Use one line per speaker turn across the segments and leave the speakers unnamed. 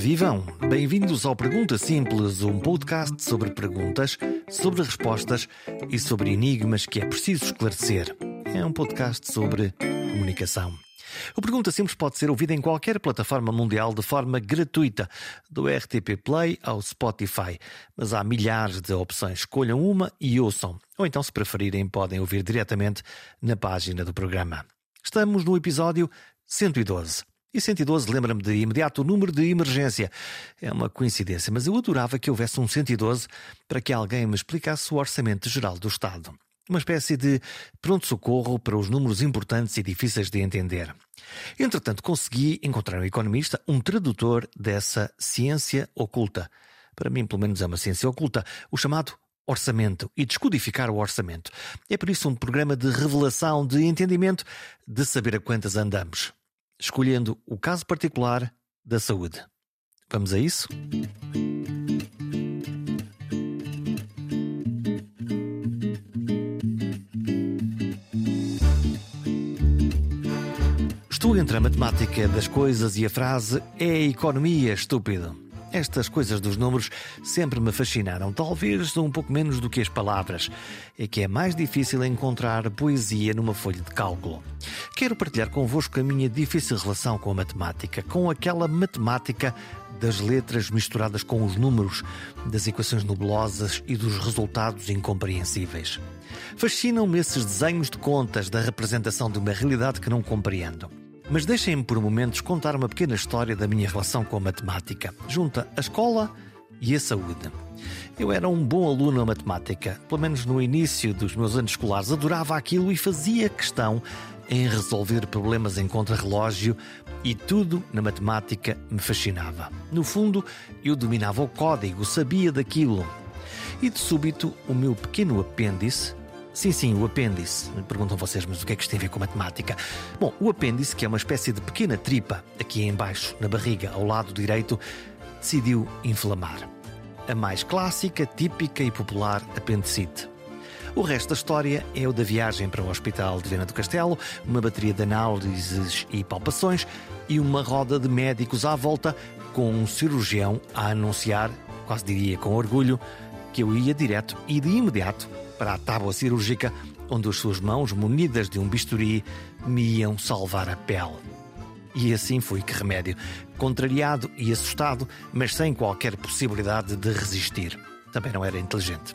vivam! Bem-vindos ao Pergunta Simples, um podcast sobre perguntas, sobre respostas e sobre enigmas que é preciso esclarecer. É um podcast sobre comunicação. O Pergunta Simples pode ser ouvido em qualquer plataforma mundial de forma gratuita, do RTP Play ao Spotify. Mas há milhares de opções. Escolham uma e ouçam. Ou então, se preferirem, podem ouvir diretamente na página do programa. Estamos no episódio 112. E 112 lembra-me de imediato o número de emergência. É uma coincidência, mas eu adorava que houvesse um 112 para que alguém me explicasse o orçamento geral do Estado. Uma espécie de pronto-socorro para os números importantes e difíceis de entender. Entretanto, consegui encontrar um economista, um tradutor dessa ciência oculta. Para mim, pelo menos, é uma ciência oculta, o chamado orçamento e descodificar o orçamento. É por isso um programa de revelação, de entendimento, de saber a quantas andamos escolhendo o caso particular da saúde. Vamos a isso? Estou entre a matemática das coisas e a frase é a economia, estúpido. Estas coisas dos números sempre me fascinaram, talvez um pouco menos do que as palavras. É que é mais difícil encontrar poesia numa folha de cálculo. Quero partilhar convosco a minha difícil relação com a matemática, com aquela matemática das letras misturadas com os números, das equações nebulosas e dos resultados incompreensíveis. Fascinam-me esses desenhos de contas da representação de uma realidade que não compreendo. Mas deixem-me por momentos contar uma pequena história da minha relação com a matemática, junta a escola e a saúde. Eu era um bom aluno a matemática, pelo menos no início dos meus anos escolares, adorava aquilo e fazia questão em resolver problemas em contrarrelógio e tudo na matemática me fascinava. No fundo, eu dominava o código, sabia daquilo. E de súbito, o meu pequeno apêndice Sim, sim, o apêndice. Perguntam vocês, mas o que é que isto tem a ver com matemática? Bom, o apêndice, que é uma espécie de pequena tripa aqui embaixo, na barriga, ao lado direito, decidiu inflamar. A mais clássica, típica e popular apendicite. O resto da história é o da viagem para o Hospital de Viana do Castelo, uma bateria de análises e palpações e uma roda de médicos à volta, com um cirurgião a anunciar, quase diria com orgulho, que eu ia direto e de imediato para a tábua cirúrgica, onde as suas mãos, munidas de um bisturi, me iam salvar a pele. E assim foi que remédio, contrariado e assustado, mas sem qualquer possibilidade de resistir. Também não era inteligente.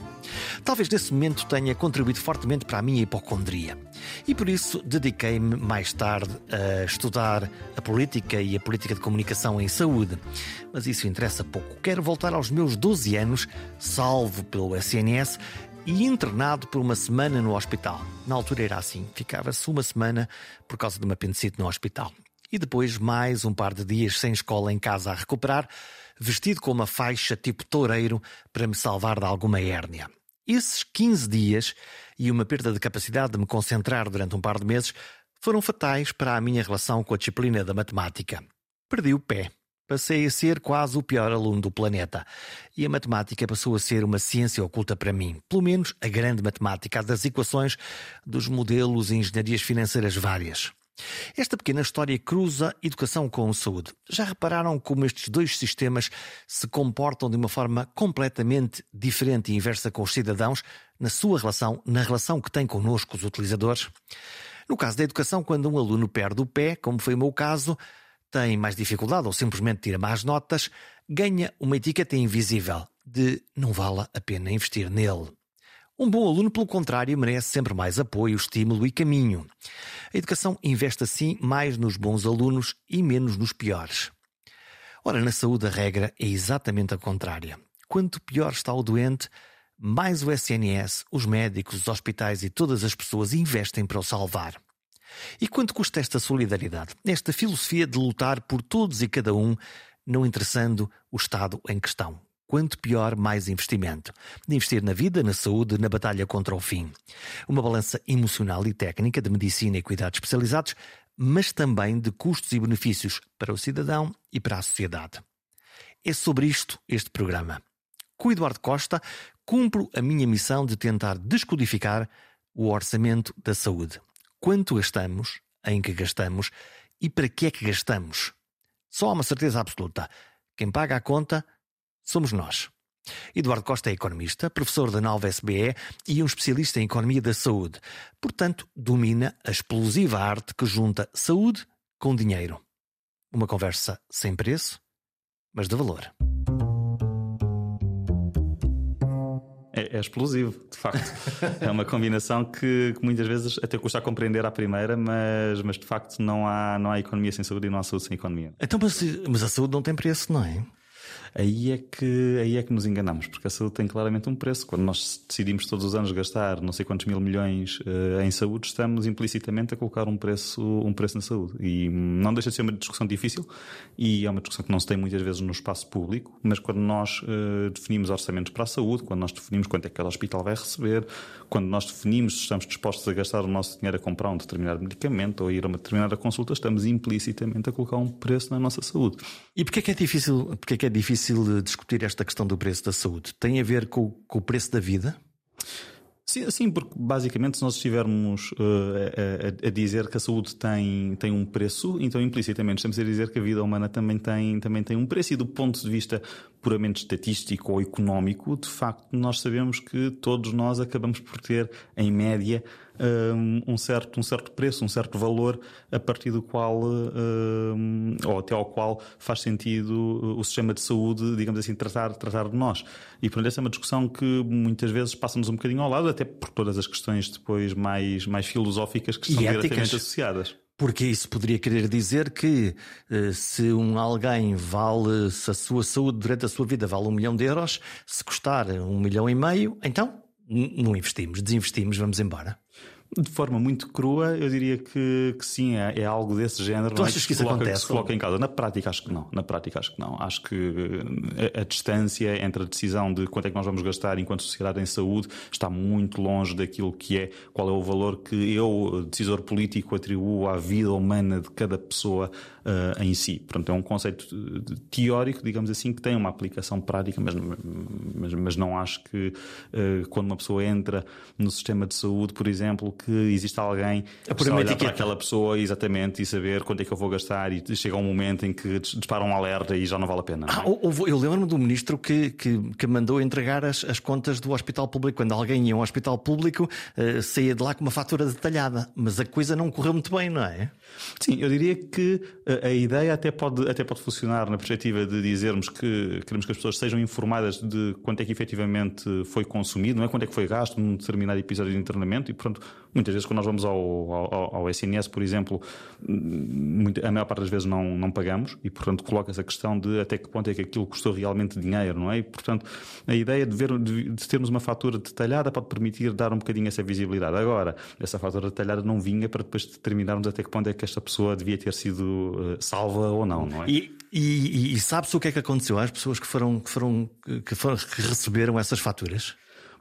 Talvez nesse momento tenha contribuído fortemente para a minha hipocondria. E por isso dediquei-me mais tarde a estudar a política e a política de comunicação em saúde. Mas isso interessa pouco. Quero voltar aos meus 12 anos, salvo pelo SNS, e internado por uma semana no hospital. Na altura era assim, ficava-se uma semana por causa de uma apendicite no hospital. E depois mais um par de dias sem escola em casa a recuperar, vestido com uma faixa tipo toureiro para me salvar de alguma hérnia. Esses 15 dias e uma perda de capacidade de me concentrar durante um par de meses foram fatais para a minha relação com a disciplina da matemática. Perdi o pé. Passei a ser quase o pior aluno do planeta. E a matemática passou a ser uma ciência oculta para mim. Pelo menos a grande matemática, a das equações, dos modelos e engenharias financeiras várias. Esta pequena história cruza educação com saúde. Já repararam como estes dois sistemas se comportam de uma forma completamente diferente e inversa com os cidadãos na sua relação, na relação que têm connosco, os utilizadores? No caso da educação, quando um aluno perde o pé, como foi o meu caso, tem mais dificuldade ou simplesmente tira más notas, ganha uma etiqueta invisível de não vale a pena investir nele. Um bom aluno, pelo contrário, merece sempre mais apoio, estímulo e caminho. A educação investe assim mais nos bons alunos e menos nos piores. Ora, na saúde a regra é exatamente a contrária. Quanto pior está o doente, mais o SNS, os médicos, os hospitais e todas as pessoas investem para o salvar. E quanto custa esta solidariedade? Esta filosofia de lutar por todos e cada um, não interessando o Estado em questão. Quanto pior, mais investimento. De investir na vida, na saúde, na batalha contra o fim. Uma balança emocional e técnica de medicina e cuidados especializados, mas também de custos e benefícios para o cidadão e para a sociedade. É sobre isto este programa. Com Eduardo Costa, cumpro a minha missão de tentar descodificar o orçamento da saúde quanto gastamos, em que gastamos e para que é que gastamos. Só há uma certeza absoluta: quem paga a conta somos nós. Eduardo Costa é economista, professor da nova SBE e um especialista em economia da saúde. Portanto, domina a explosiva arte que junta saúde com dinheiro. Uma conversa sem preço, mas de valor.
É, explosivo, de facto. é uma combinação que, que, muitas vezes até custa a compreender à primeira, mas, mas de facto não há, não há economia sem saúde e não há saúde sem economia.
Então, mas, mas a saúde não tem preço, não é?
Aí é que aí é que nos enganamos, porque a saúde tem claramente um preço. Quando nós decidimos todos os anos gastar não sei quantos mil milhões uh, em saúde, estamos implicitamente a colocar um preço um preço na saúde e não deixa de ser uma discussão difícil e é uma discussão que não se tem muitas vezes no espaço público. Mas quando nós uh, definimos orçamentos para a saúde, quando nós definimos quanto é que cada hospital vai receber, quando nós definimos se estamos dispostos a gastar o nosso dinheiro a comprar um determinado medicamento ou ir a uma determinada consulta, estamos implicitamente a colocar um preço na nossa saúde.
E porquê é que é difícil? Porquê é que é difícil difícil discutir esta questão do preço da saúde? Tem a ver com, com o preço da vida?
Sim, sim, porque basicamente se nós estivermos uh, a, a, dizer que a saúde tem, tem um preço, então implicitamente estamos a dizer que a vida humana também tem, também tem um preço e do ponto de vista puramente estatístico ou económico, de facto nós sabemos que todos nós acabamos por ter, em média, um certo, um certo preço, um certo valor a partir do qual, ou até ao qual faz sentido o sistema de saúde, digamos assim, tratar, tratar de nós. E portanto, essa é uma discussão que muitas vezes passa-nos um bocadinho ao lado, até por todas as questões depois mais, mais filosóficas que estão diretamente associadas.
Porque isso poderia querer dizer que eh, se um alguém vale, se a sua saúde durante a sua vida vale um milhão de euros, se custar um milhão e meio, então não investimos, desinvestimos, vamos embora.
De forma muito crua, eu diria que, que sim, é, é, algo desse género.
Tu achas
é?
que, isso
coloca,
acontece?
Que se coloca em causa. Na prática, acho que não. Na prática, acho que não. Acho que a, a, distância entre a decisão de quanto é que nós vamos gastar enquanto sociedade em saúde está muito longe daquilo que é, qual é o valor que eu, decisor político, atribuo à vida humana de cada pessoa uh, em si. Portanto, é um conceito teórico, digamos assim, que tem uma aplicação prática, mas, mas, mas não acho que uh, quando uma pessoa entra no sistema de saúde, por exemplo, que existe alguém
a que olhar
para aquela pessoa exatamente e saber quanto é que eu vou gastar e chega um momento em que dispara um alerta e já não vale a pena.
Ah, eu lembro-me do ministro que, que, que mandou entregar as, as, contas do hospital público. Quando alguém ia a um hospital público, uh, saía de lá com uma fatura detalhada. Mas a coisa não correu muito bem, não é?
Sim, eu diria que a ideia até pode, até pode funcionar na perspectiva de dizermos que queremos que as pessoas sejam informadas de quanto é que efetivamente foi consumido, não é? quanto é que foi gasto num determinado episódio de internamento e, portanto, muitas vezes quando nós vamos ao, ao, ao SNS, por exemplo, a maior parte das vezes não, não pagamos e, portanto, coloca-se a questão de até que ponto é que aquilo custou realmente dinheiro, não é? E, portanto, a ideia de, ver, de, de termos uma fatura detalhada pode permitir dar um bocadinho essa visibilidade. Agora, essa fatura detalhada não vinha para depois determinarmos até que ponto é que esta pessoa devia ter sido salva ou não, não é?
E, e, e sabe-se o que é que aconteceu às pessoas que foram, que foram, que foram, que receberam essas faturas?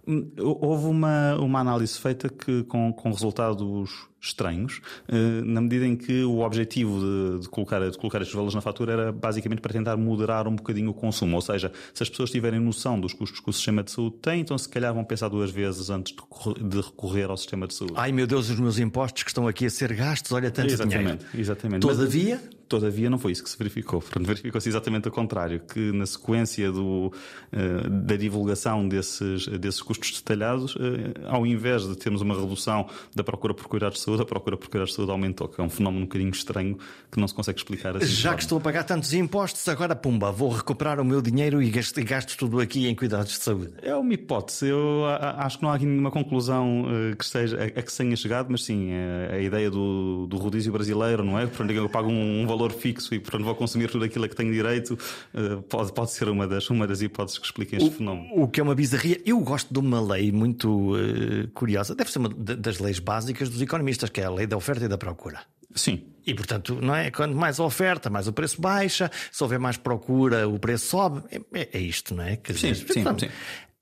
Hum, houve uma, uma análise feita que, com, com resultados estranhos, eh, na medida em que o objetivo de, de, colocar, de colocar estes valores na fatura era basicamente para tentar moderar um bocadinho o consumo. Ou seja, se as pessoas tiverem noção dos custos que o sistema de saúde tem, então se calhar vão pensar duas vezes antes de recorrer ao sistema de saúde.
Ai meu Deus, os meus impostos que estão aqui a ser gastos, olha tanto
exatamente,
dinheiro.
Exatamente.
Todavia.
Mas, todavia, não foi isso que se verificou. Verificou-se exatamente o contrário, que na sequência do, uh, da divulgação desses, desses custos detalhados, uh, ao invés de termos uma redução da procura por cuidados de saúde, a procura por cuidados de saúde aumentou, que é um fenómeno um bocadinho estranho que não se consegue explicar assim.
Já que estou a pagar tantos impostos, agora pumba, vou recuperar o meu dinheiro e gasto, gasto tudo aqui em cuidados de saúde.
É uma hipótese. Eu acho que não há aqui nenhuma conclusão uh, que seja a, a, que se tenha chegado, mas sim, a, a ideia do, do rodízio brasileiro, não é? Portanto, eu pago um, um, valor fixo e portanto vou consumir tudo aquilo a que tenho direito, uh, pode, pode ser uma das, uma das hipóteses que expliquem este
o,
fenómeno.
O que é uma bizarria. Eu gosto de uma lei muito uh, curiosa, deve ser uma das leis básicas dos economistas, que é a lei da oferta e da procura.
Sim.
E portanto, não é? Quanto mais oferta, mais o preço baixa, se houver mais procura, o preço sobe. É, é isto, não é?
Quer sim, dizer, sim, sim.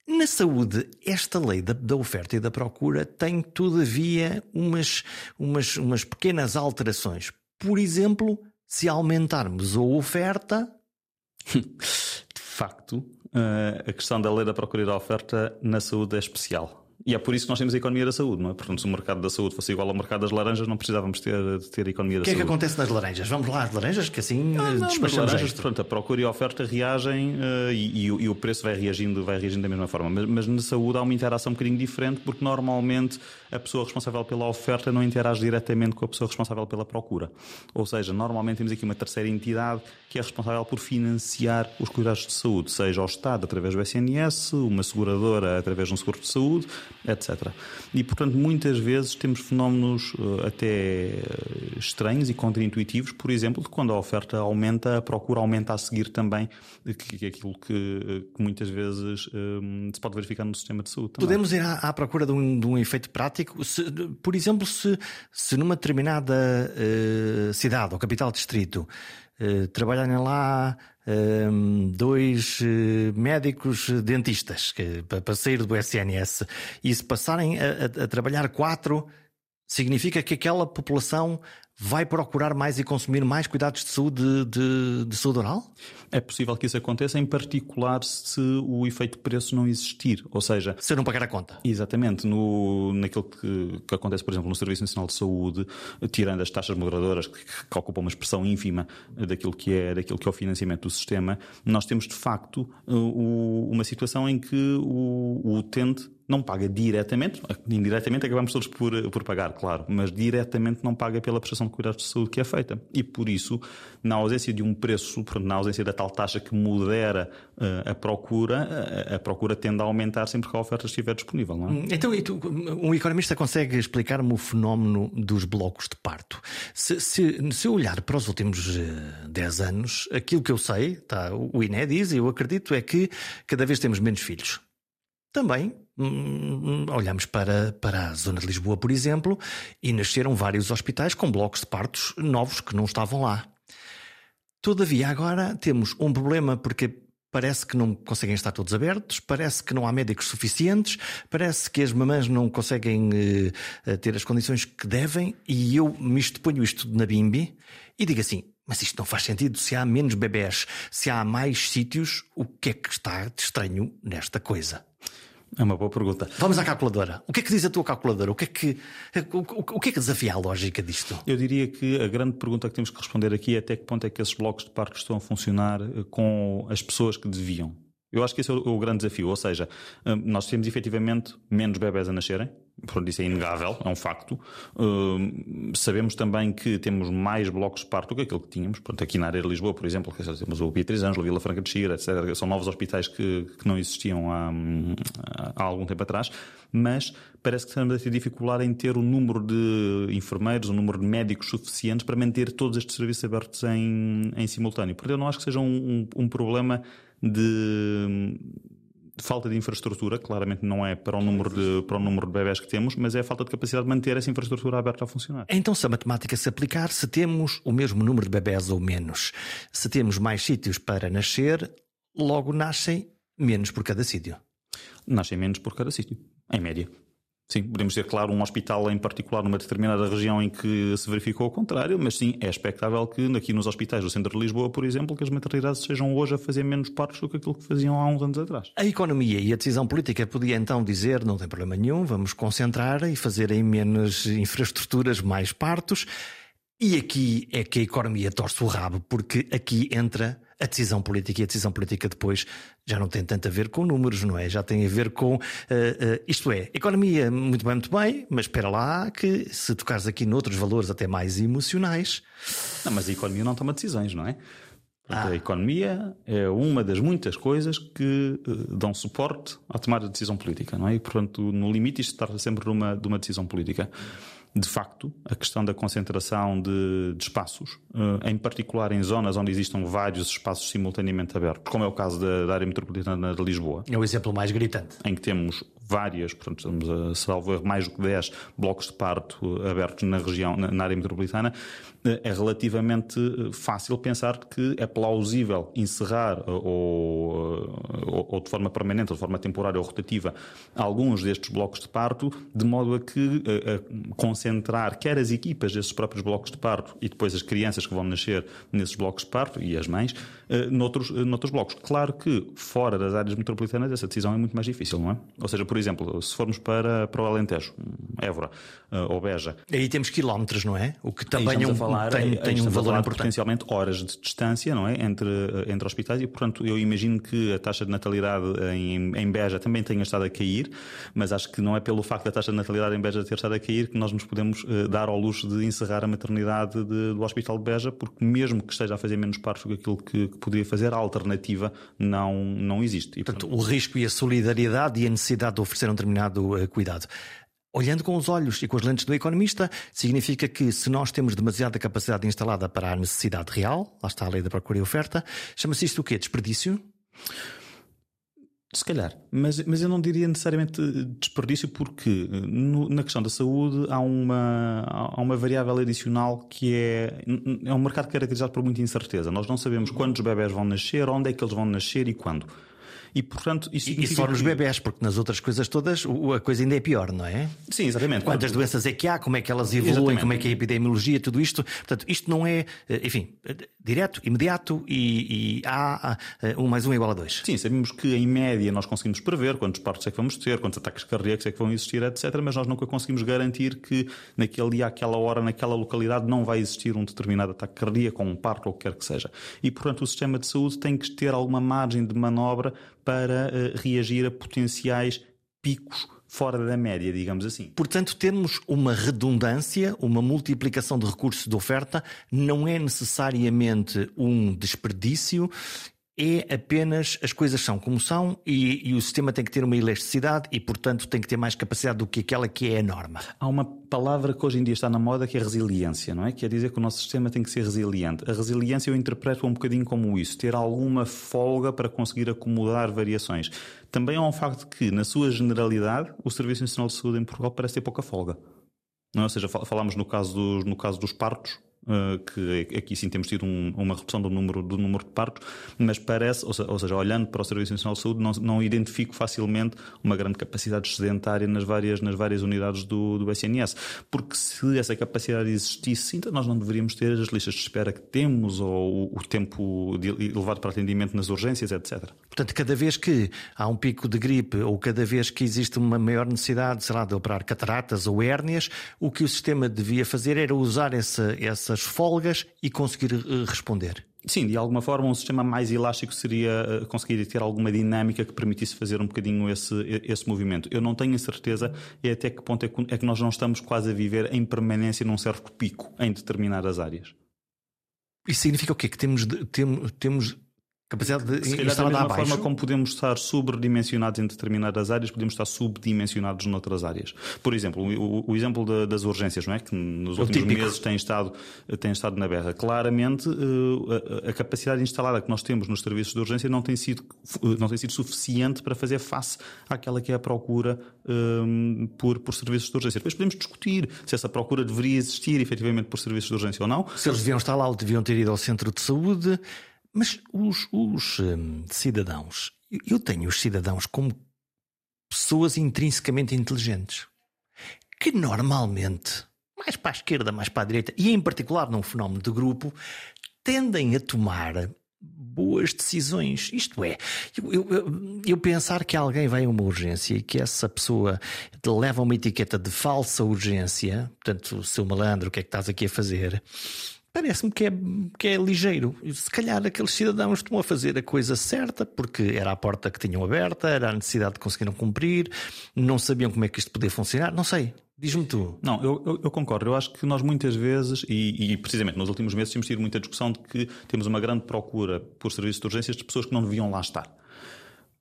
Na saúde, esta lei da, da, oferta e da procura tem, todavia, umas, umas, umas pequenas alterações. Por exemplo, se aumentarmos a oferta.
De facto, a questão da lei da procura e da oferta na saúde é especial E é por isso que nós temos a economia da saúde, não é? Portanto, se o mercado da saúde fosse igual ao mercado das laranjas, não precisávamos ter, ter a economia da
saúde. O que
é
que acontece nas laranjas? Vamos lá às laranjas, que assim ah, não,
nas laranjas, pronto, a procura e a oferta reagem uh, e, e, e, o preço vai reagindo, vai reagindo da mesma forma. Mas, mas na saúde há uma interação um bocadinho diferente, porque normalmente a pessoa responsável pela oferta não interage diretamente com a pessoa responsável pela procura. Ou seja, normalmente temos aqui uma terceira entidade que é responsável por financiar os cuidados de saúde, seja o Estado através do SNS, uma seguradora através de um seguro de saúde, etc. E, portanto, muitas vezes temos fenómenos uh, até eh, estranhos e contraintuitivos, por exemplo, de quando a oferta aumenta, a procura aumenta a seguir também, que é aquilo que, que muitas vezes um, se pode verificar no sistema de saúde. Também.
Podemos ir à, à procura de um, de um, efeito prático? Se, por exemplo, se, se numa determinada uh, cidade ou capital distrito uh, trabalharem lá dois eh, médicos dentistas que, para sair do SNS e se passarem a, a, a trabalhar quatro, significa que aquela população vai procurar mais e consumir mais cuidados de saúde de, de, saúde oral?
É possível que isso aconteça, em particular se o efeito preço não existir, ou seja...
Se não pagar a conta.
Exatamente. No, naquilo que, que acontece, por exemplo, no Serviço Nacional de Saúde, tirando as taxas moderadoras, que, que ocupam uma expressão ínfima daquilo que, é, daquilo que é o financiamento do sistema, nós temos, de facto, uma situação em que o, o utente não paga diretamente, indiretamente acabamos todos por, por pagar, claro, mas diretamente não paga pela prestação de cuidados de saúde que é feita. E por isso, na ausência de um preço, na ausência da tal taxa que modera uh, a procura, a, a, procura tende a aumentar sempre que a oferta estiver disponível. Não é? Hum,
então, tu, um economista consegue explicar-me o fenómeno dos blocos de parto? Se, se, se eu olhar para os últimos uh, eh, 10 anos, aquilo que eu sei, tá, o INE diz, e eu acredito, é que cada vez temos menos filhos. Também hum, olhamos para, para a zona de Lisboa, por exemplo, e nasceram vários hospitais com blocos de partos novos que não estavam lá. Todavia, agora temos um problema porque parece que não conseguem estar todos abertos, parece que não há médicos suficientes, parece que as mamães não conseguem uh, ter as condições que devem, e eu me ponho isto na bimbi e digo assim: mas isto não faz sentido. Se há menos bebés, se há mais sítios, o que é que está de estranho nesta coisa?
É uma boa pergunta.
Vamos à calculadora. O que é que diz a tua calculadora? O que é que, o, o, o que, é que desafia a lógica disto?
Eu diria que a grande pergunta que temos que responder aqui é até que ponto é que esses blocos de parques estão a funcionar eh, com as pessoas que deviam. Eu acho que esse é o, o grande desafio. Ou seja, eh, nós temos efetivamente menos bebés a nascerem, Pronto, isso é inegável, é um facto. Uh, sabemos também que temos mais blocos de parto do que aquilo que tínhamos. Pronto, aqui na área de Lisboa, por exemplo, temos o Beatriz Ângelo, Vila Franca de Xira, etc. São novos hospitais que, que não existiam há, há, algum tempo atrás. Mas parece que estamos a ter dificuldade em ter o número de enfermeiros, o número de médicos suficientes para manter todos estes serviços abertos em, em simultâneo. Portanto, eu não acho que seja um, um, um problema de falta de infraestrutura, claramente não é para o, número de, para o número de bebés que temos, mas é a falta de capacidade de manter essa infraestrutura aberta a funcionar.
Então, se a matemática se aplicar, se temos o mesmo número de bebés ou menos, se temos mais sítios para nascer, logo nascem menos por cada sítio.
Nascem menos por cada sítio, em média. Sim, podemos ter, claro, um hospital em particular numa determinada região em que se verificou o contrário, mas sim, é expectável que aqui nos hospitais do centro de Lisboa, por exemplo, que as maternidades sejam hoje a fazer menos partos do que aquilo que faziam há uns anos atrás.
A economia e a decisão política podia então dizer, não tem problema nenhum, vamos concentrar e fazer em menos infraestruturas mais partos. E aqui é que a economia torce o rabo, porque aqui entra a decisão política e a decisão política depois já não tem tanto a ver com números, não é? Já tem a ver com. Uh, uh, isto é, economia, muito bem, muito bem, mas espera lá que se tocares aqui noutros valores até mais emocionais.
Não, mas a economia não toma decisões, não é? Ah. A economia é uma das muitas coisas que uh, dão suporte à tomada de decisão política, não é? E, portanto, no limite, isto trata sempre de uma, de uma decisão política de facto, a questão da concentração de, de espaços, uh, em particular em zonas onde existam vários espaços simultaneamente abertos, como é o caso da, da área metropolitana de Lisboa.
É o exemplo mais gritante.
Em que temos várias, portanto, estamos a salvar mais do que 10 blocos de parto abertos na região, na área metropolitana, eh, é relativamente eh, fácil pensar que é plausível encerrar eh, ou, ou, de forma permanente, ou de forma temporária ou rotativa, alguns destes blocos de parto, de modo a que a concentrar quer as equipas desses próprios blocos de parto e depois as crianças que vão nascer nesses blocos de parto e as mães, noutros, noutros blocos. Claro que fora das áreas metropolitanas essa decisão é muito mais difícil, não é? Ou seja, por exemplo, se formos para, para o Alentejo, Évora uh, ou Beja.
Aí temos quilómetros, não é? O que também é um,
falar,
tem, tem um valor importante.
Potencialmente horas de distância, não é? Entre, entre hospitais e, portanto, eu imagino que a taxa de natalidade em, em Beja também tenha estado a cair, mas acho que não é pelo facto da taxa de natalidade em Beja ter estado a cair que nós nos podemos uh, dar ao luxo de encerrar a maternidade de, do Hospital de Beja, porque mesmo que esteja a fazer menos partos do que aquilo que, que poderia fazer, a alternativa não, não existe.
E, portanto, portanto, o risco e a solidariedade e a necessidade de oferecer um determinado uh, cuidado. Olhando com os olhos e com as lentes do economista, significa que se nós temos demasiada capacidade instalada para a necessidade real, lá está a lei da procura e oferta, chama-se isto o quê? Desperdício?
Se calhar, mas, mas eu não diria necessariamente desperdício, porque no, na questão da saúde há uma, há uma variável adicional que é, é um mercado caracterizado por muita incerteza. Nós não sabemos quantos bebés vão nascer, onde é que eles vão nascer e quando.
E, portanto, isso e, e só nos que... bebés, porque nas outras coisas todas a coisa ainda é pior, não é?
Sim, exatamente.
Quantas doenças é que há, como é que elas evoluem, exatamente. como é que é a epidemiologia, tudo isto. Portanto, isto não é, eh, enfim, direto, imediato e, e há um mais um igual a dois.
Sim, sabemos que em média nós conseguimos prever quantos partos é que vamos ter, quantos ataques cardíacos é que vão existir, etc. Mas nós nunca conseguimos garantir que naquele dia, àquela hora, naquela localidade não vai existir um determinado ataque cardíaco ou um parto ou o que quer que seja. E, portanto, o sistema de saúde tem que ter alguma margem de manobra para uh, reagir a potenciais picos fora da média, digamos assim.
Portanto, termos uma redundância, uma multiplicação de recursos de oferta, não é necessariamente um desperdício é apenas as coisas são como são e, e, o sistema tem que ter uma elasticidade e, portanto, tem que ter mais capacidade do que aquela que é a norma.
Há uma palavra que hoje em dia está na moda que é resiliência, não é? Quer dizer que o nosso sistema tem que ser resiliente. A resiliência eu interpreto um bocadinho como isso, ter alguma folga para conseguir acomodar variações. Também é um facto que, na sua generalidade, o Serviço Nacional de Saúde em Portugal parece ter pouca folga. Não é? Ou seja, falámos no caso dos, no caso dos partos, que aqui sim temos tido um, uma redução do número, do número de partos, mas parece, ou, ou seja, olhando para o Serviço Nacional de Saúde, não, não, identifico facilmente uma grande capacidade excedentária nas várias, nas várias unidades do, do SNS. Porque se essa capacidade existisse, então nós não deveríamos ter as listas de espera que temos ou o, o tempo de, elevado para atendimento nas urgências, etc.
Portanto, cada vez que há um pico de gripe ou cada vez que existe uma maior necessidade, sei lá, de operar cataratas ou hérnias, o que o sistema devia fazer era usar essa, essa essas folgas e conseguir eh, responder.
Sim, de alguma forma um sistema mais elástico seria eh, conseguir ter alguma dinâmica que permitisse fazer um bocadinho esse, esse movimento. Eu não tenho a certeza e até que ponto é que, é que nós não estamos quase a viver em permanência num certo pico em determinadas áreas.
Isso significa o quê? Que temos, temos, temos Capacidade de
Se calhar, da mesma abaixo. forma como podemos estar sobredimensionados em determinadas áreas, podemos estar subdimensionados noutras áreas. Por exemplo, o, o exemplo da, das urgências, não é? Que nos últimos típico. meses tem estado, tem estado na berra. Claramente, eh, a, a, capacidade instalada que nós temos nos serviços de urgência não tem sido, não tem sido suficiente para fazer face àquela que é a procura um, por, por serviços de urgência. Depois podemos discutir se essa procura deveria existir efetivamente por serviços de urgência ou não.
Se eles deviam estar lá ou deviam ter ido ao centro de saúde. Mas os, os hum, cidadãos, eu tenho os cidadãos como pessoas intrinsecamente inteligentes, que normalmente, mais para a esquerda, mais para a direita, e em particular num fenómeno de grupo, tendem a tomar boas decisões. Isto é, eu, eu, eu, pensar que alguém vai a uma urgência e que essa pessoa leva uma etiqueta de falsa urgência, portanto, seu malandro, o que é que estás aqui a fazer? Parece-me que é, que é ligeiro. Se calhar aqueles cidadãos estão a fazer a coisa certa, porque era a porta que tinham aberta, era a necessidade de conseguiram cumprir, não sabiam como é que isto podia funcionar, não sei. Diz-me tu.
Não, eu, eu, eu, concordo. Eu acho que nós muitas vezes, e, e, precisamente nos últimos meses, temos tido muita discussão de que temos uma grande procura por serviços de urgências de pessoas que não deviam lá estar.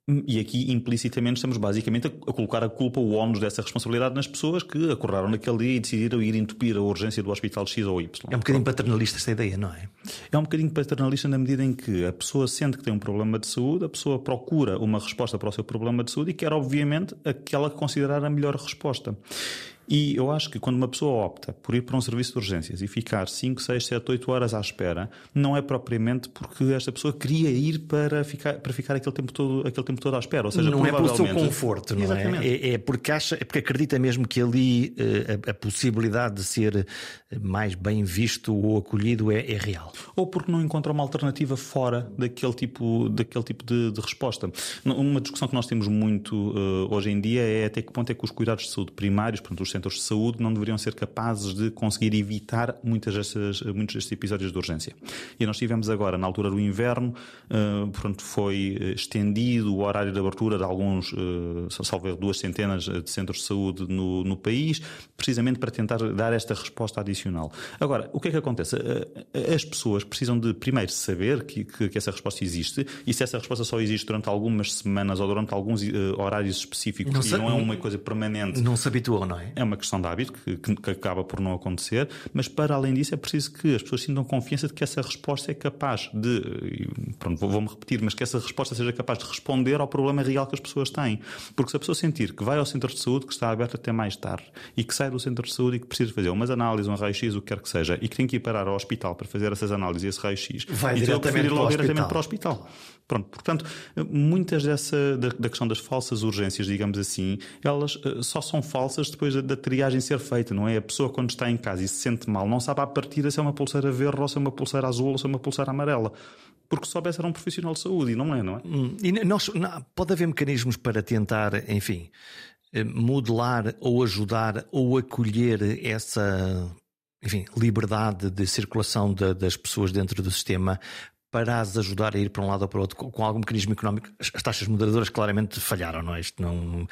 E aqui implicitamente estamos basicamente a, colocar a culpa, o ónus dessa responsabilidade nas pessoas que acordaram naquele dia e decidiram ir entupir a urgência do hospital X ou Y.
É um bocadinho paternalista esta ideia, não é?
É um bocadinho paternalista na medida em que a pessoa sente que tem um problema de saúde, a pessoa procura uma resposta para o seu problema de saúde e quer, obviamente, aquela que considerar a melhor resposta. E eu acho que quando uma pessoa opta por ir para um serviço de urgências e ficar 5, 6, 7, 8 horas à espera, não é propriamente porque esta pessoa queria ir para ficar, para ficar aquele, tempo todo, aquele tempo todo à espera. Ou seja,
não é pelo seu conforto, não é? é? é? porque acha, é porque acredita mesmo que ali uh, a, a, possibilidade de ser mais bem visto ou acolhido é, é, real.
Ou porque não encontra uma alternativa fora daquele tipo, daquele tipo de, de resposta. Uma discussão que nós temos muito uh, hoje em dia é até que ponto é que os cuidados de saúde primários, portanto, os centros de saúde, não deveriam ser capazes de conseguir evitar muitas destas, muitos destes episódios de urgência. E nós tivemos agora, na altura do inverno, uh, portanto, foi estendido o horário de abertura de alguns, uh, salvo duas centenas de centros de saúde no, no país, precisamente para tentar dar esta resposta adicional. Agora, o que é que acontece? As pessoas precisam de, primeiro, saber que, que, que essa resposta existe e se essa resposta só existe durante algumas semanas ou durante alguns uh, horários específicos não e não é uma coisa permanente.
Não se habituou, não é?
É uma questão de hábito que, que, acaba por não acontecer, mas para além disso é preciso que as pessoas sintam confiança de que essa resposta é capaz de. Pronto, vou-me repetir, mas que essa resposta seja capaz de responder ao problema real que as pessoas têm. Porque se a pessoa sentir que vai ao centro de saúde, que está aberto até mais tarde, e que sai do centro de saúde e que precisa fazer umas análises, um raio-x, o que quer que seja, e que tem que ir parar ao hospital para fazer essas análises e esse raio-x,
vai então diretamente, ir logo diretamente
para o hospital. Pronto, portanto, muitas dessa da, da, questão das falsas urgências, digamos assim, elas uh, só são falsas depois da, da, triagem ser feita, não é? A pessoa quando está em casa e se sente mal, não sabe à partida se é uma pulseira verde ou se é uma pulseira azul ou se é uma pulseira amarela. Porque soubesse era um profissional de saúde e não é, não é?
Hum, e nós, não, pode haver mecanismos para tentar, enfim, eh, modelar ou ajudar ou acolher essa enfim, liberdade de circulação de, das pessoas dentro do sistema para as ajudar a ir para um lado ou para o outro com algum mecanismo económico. As taxas moderadoras claramente falharam, não é? Isto não.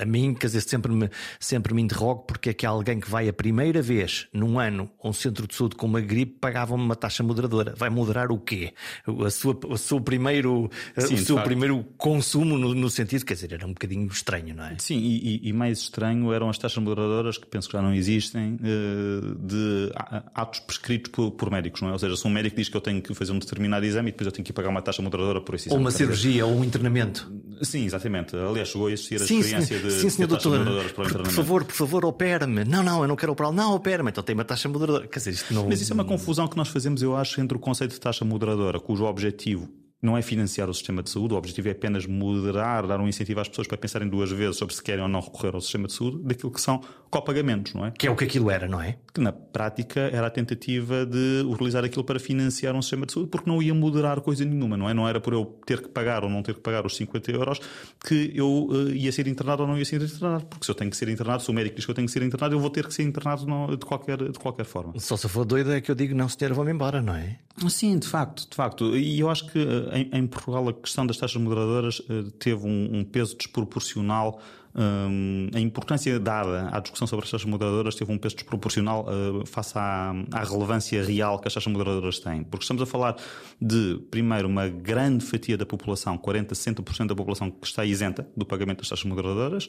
A mim, quer dizer, sempre me, sempre me interrogo porque é que alguém que vai a primeira vez num ano a um centro de saúde com uma gripe pagava uma taxa moderadora. Vai moderar o quê? A sua, o seu primeiro, Sim, o seu primeiro consumo no, no, sentido, quer dizer, era um bocadinho estranho, não é?
Sim, e, e, mais estranho eram as taxas moderadoras que penso que já não existem eh, de atos prescritos por, por médicos, não é? Ou seja, se um médico diz que eu tenho que fazer um determinado exame e depois eu tenho que pagar uma taxa moderadora por esse exame.
Ou uma cirurgia ou um internamento.
Sim, exatamente. Aliás, chegou a existir a sim, experiência
de, sim, senhor doutor, por, por, favor, por favor, opere-me. Não, não, eu não quero operar. Não, opere-me. Então tem uma taxa moderadora. Quer dizer, isto não...
Mas isso é uma confusão que nós fazemos, eu acho, entre o conceito de taxa moderadora, cujo objetivo não é financiar o sistema de saúde, o objetivo é apenas moderar, dar um incentivo às pessoas para pensarem duas vezes sobre se querem ou não recorrer ao sistema de saúde, daquilo que são copagamentos, não é?
Que é o que aquilo era, não é?
Que na prática era a tentativa de utilizar aquilo para financiar um sistema de saúde, porque não ia moderar coisa nenhuma, não é? Não era por eu ter que pagar ou não ter que pagar os 50 euros que eu uh, ia ser internado ou não ia ser internado, porque se eu tenho que ser internado, se o médico diz que eu tenho que ser internado, eu vou ter que ser internado de, qualquer, de qualquer forma.
Só se for doido é que eu digo, não senhor, vou-me embora, não é?
Sim, de facto, de facto. E eu acho que eh, em, em Portugal a questão das taxas moderadoras uh, teve um, um peso desproporcional um, a importância dada à discussão sobre as taxas moderadoras teve um peso desproporcional uh, face à, à, relevância real que as taxas moderadoras têm. Porque estamos a falar de, primeiro, uma grande fatia da população, 40, 60% da população que está isenta do pagamento das taxas moderadoras.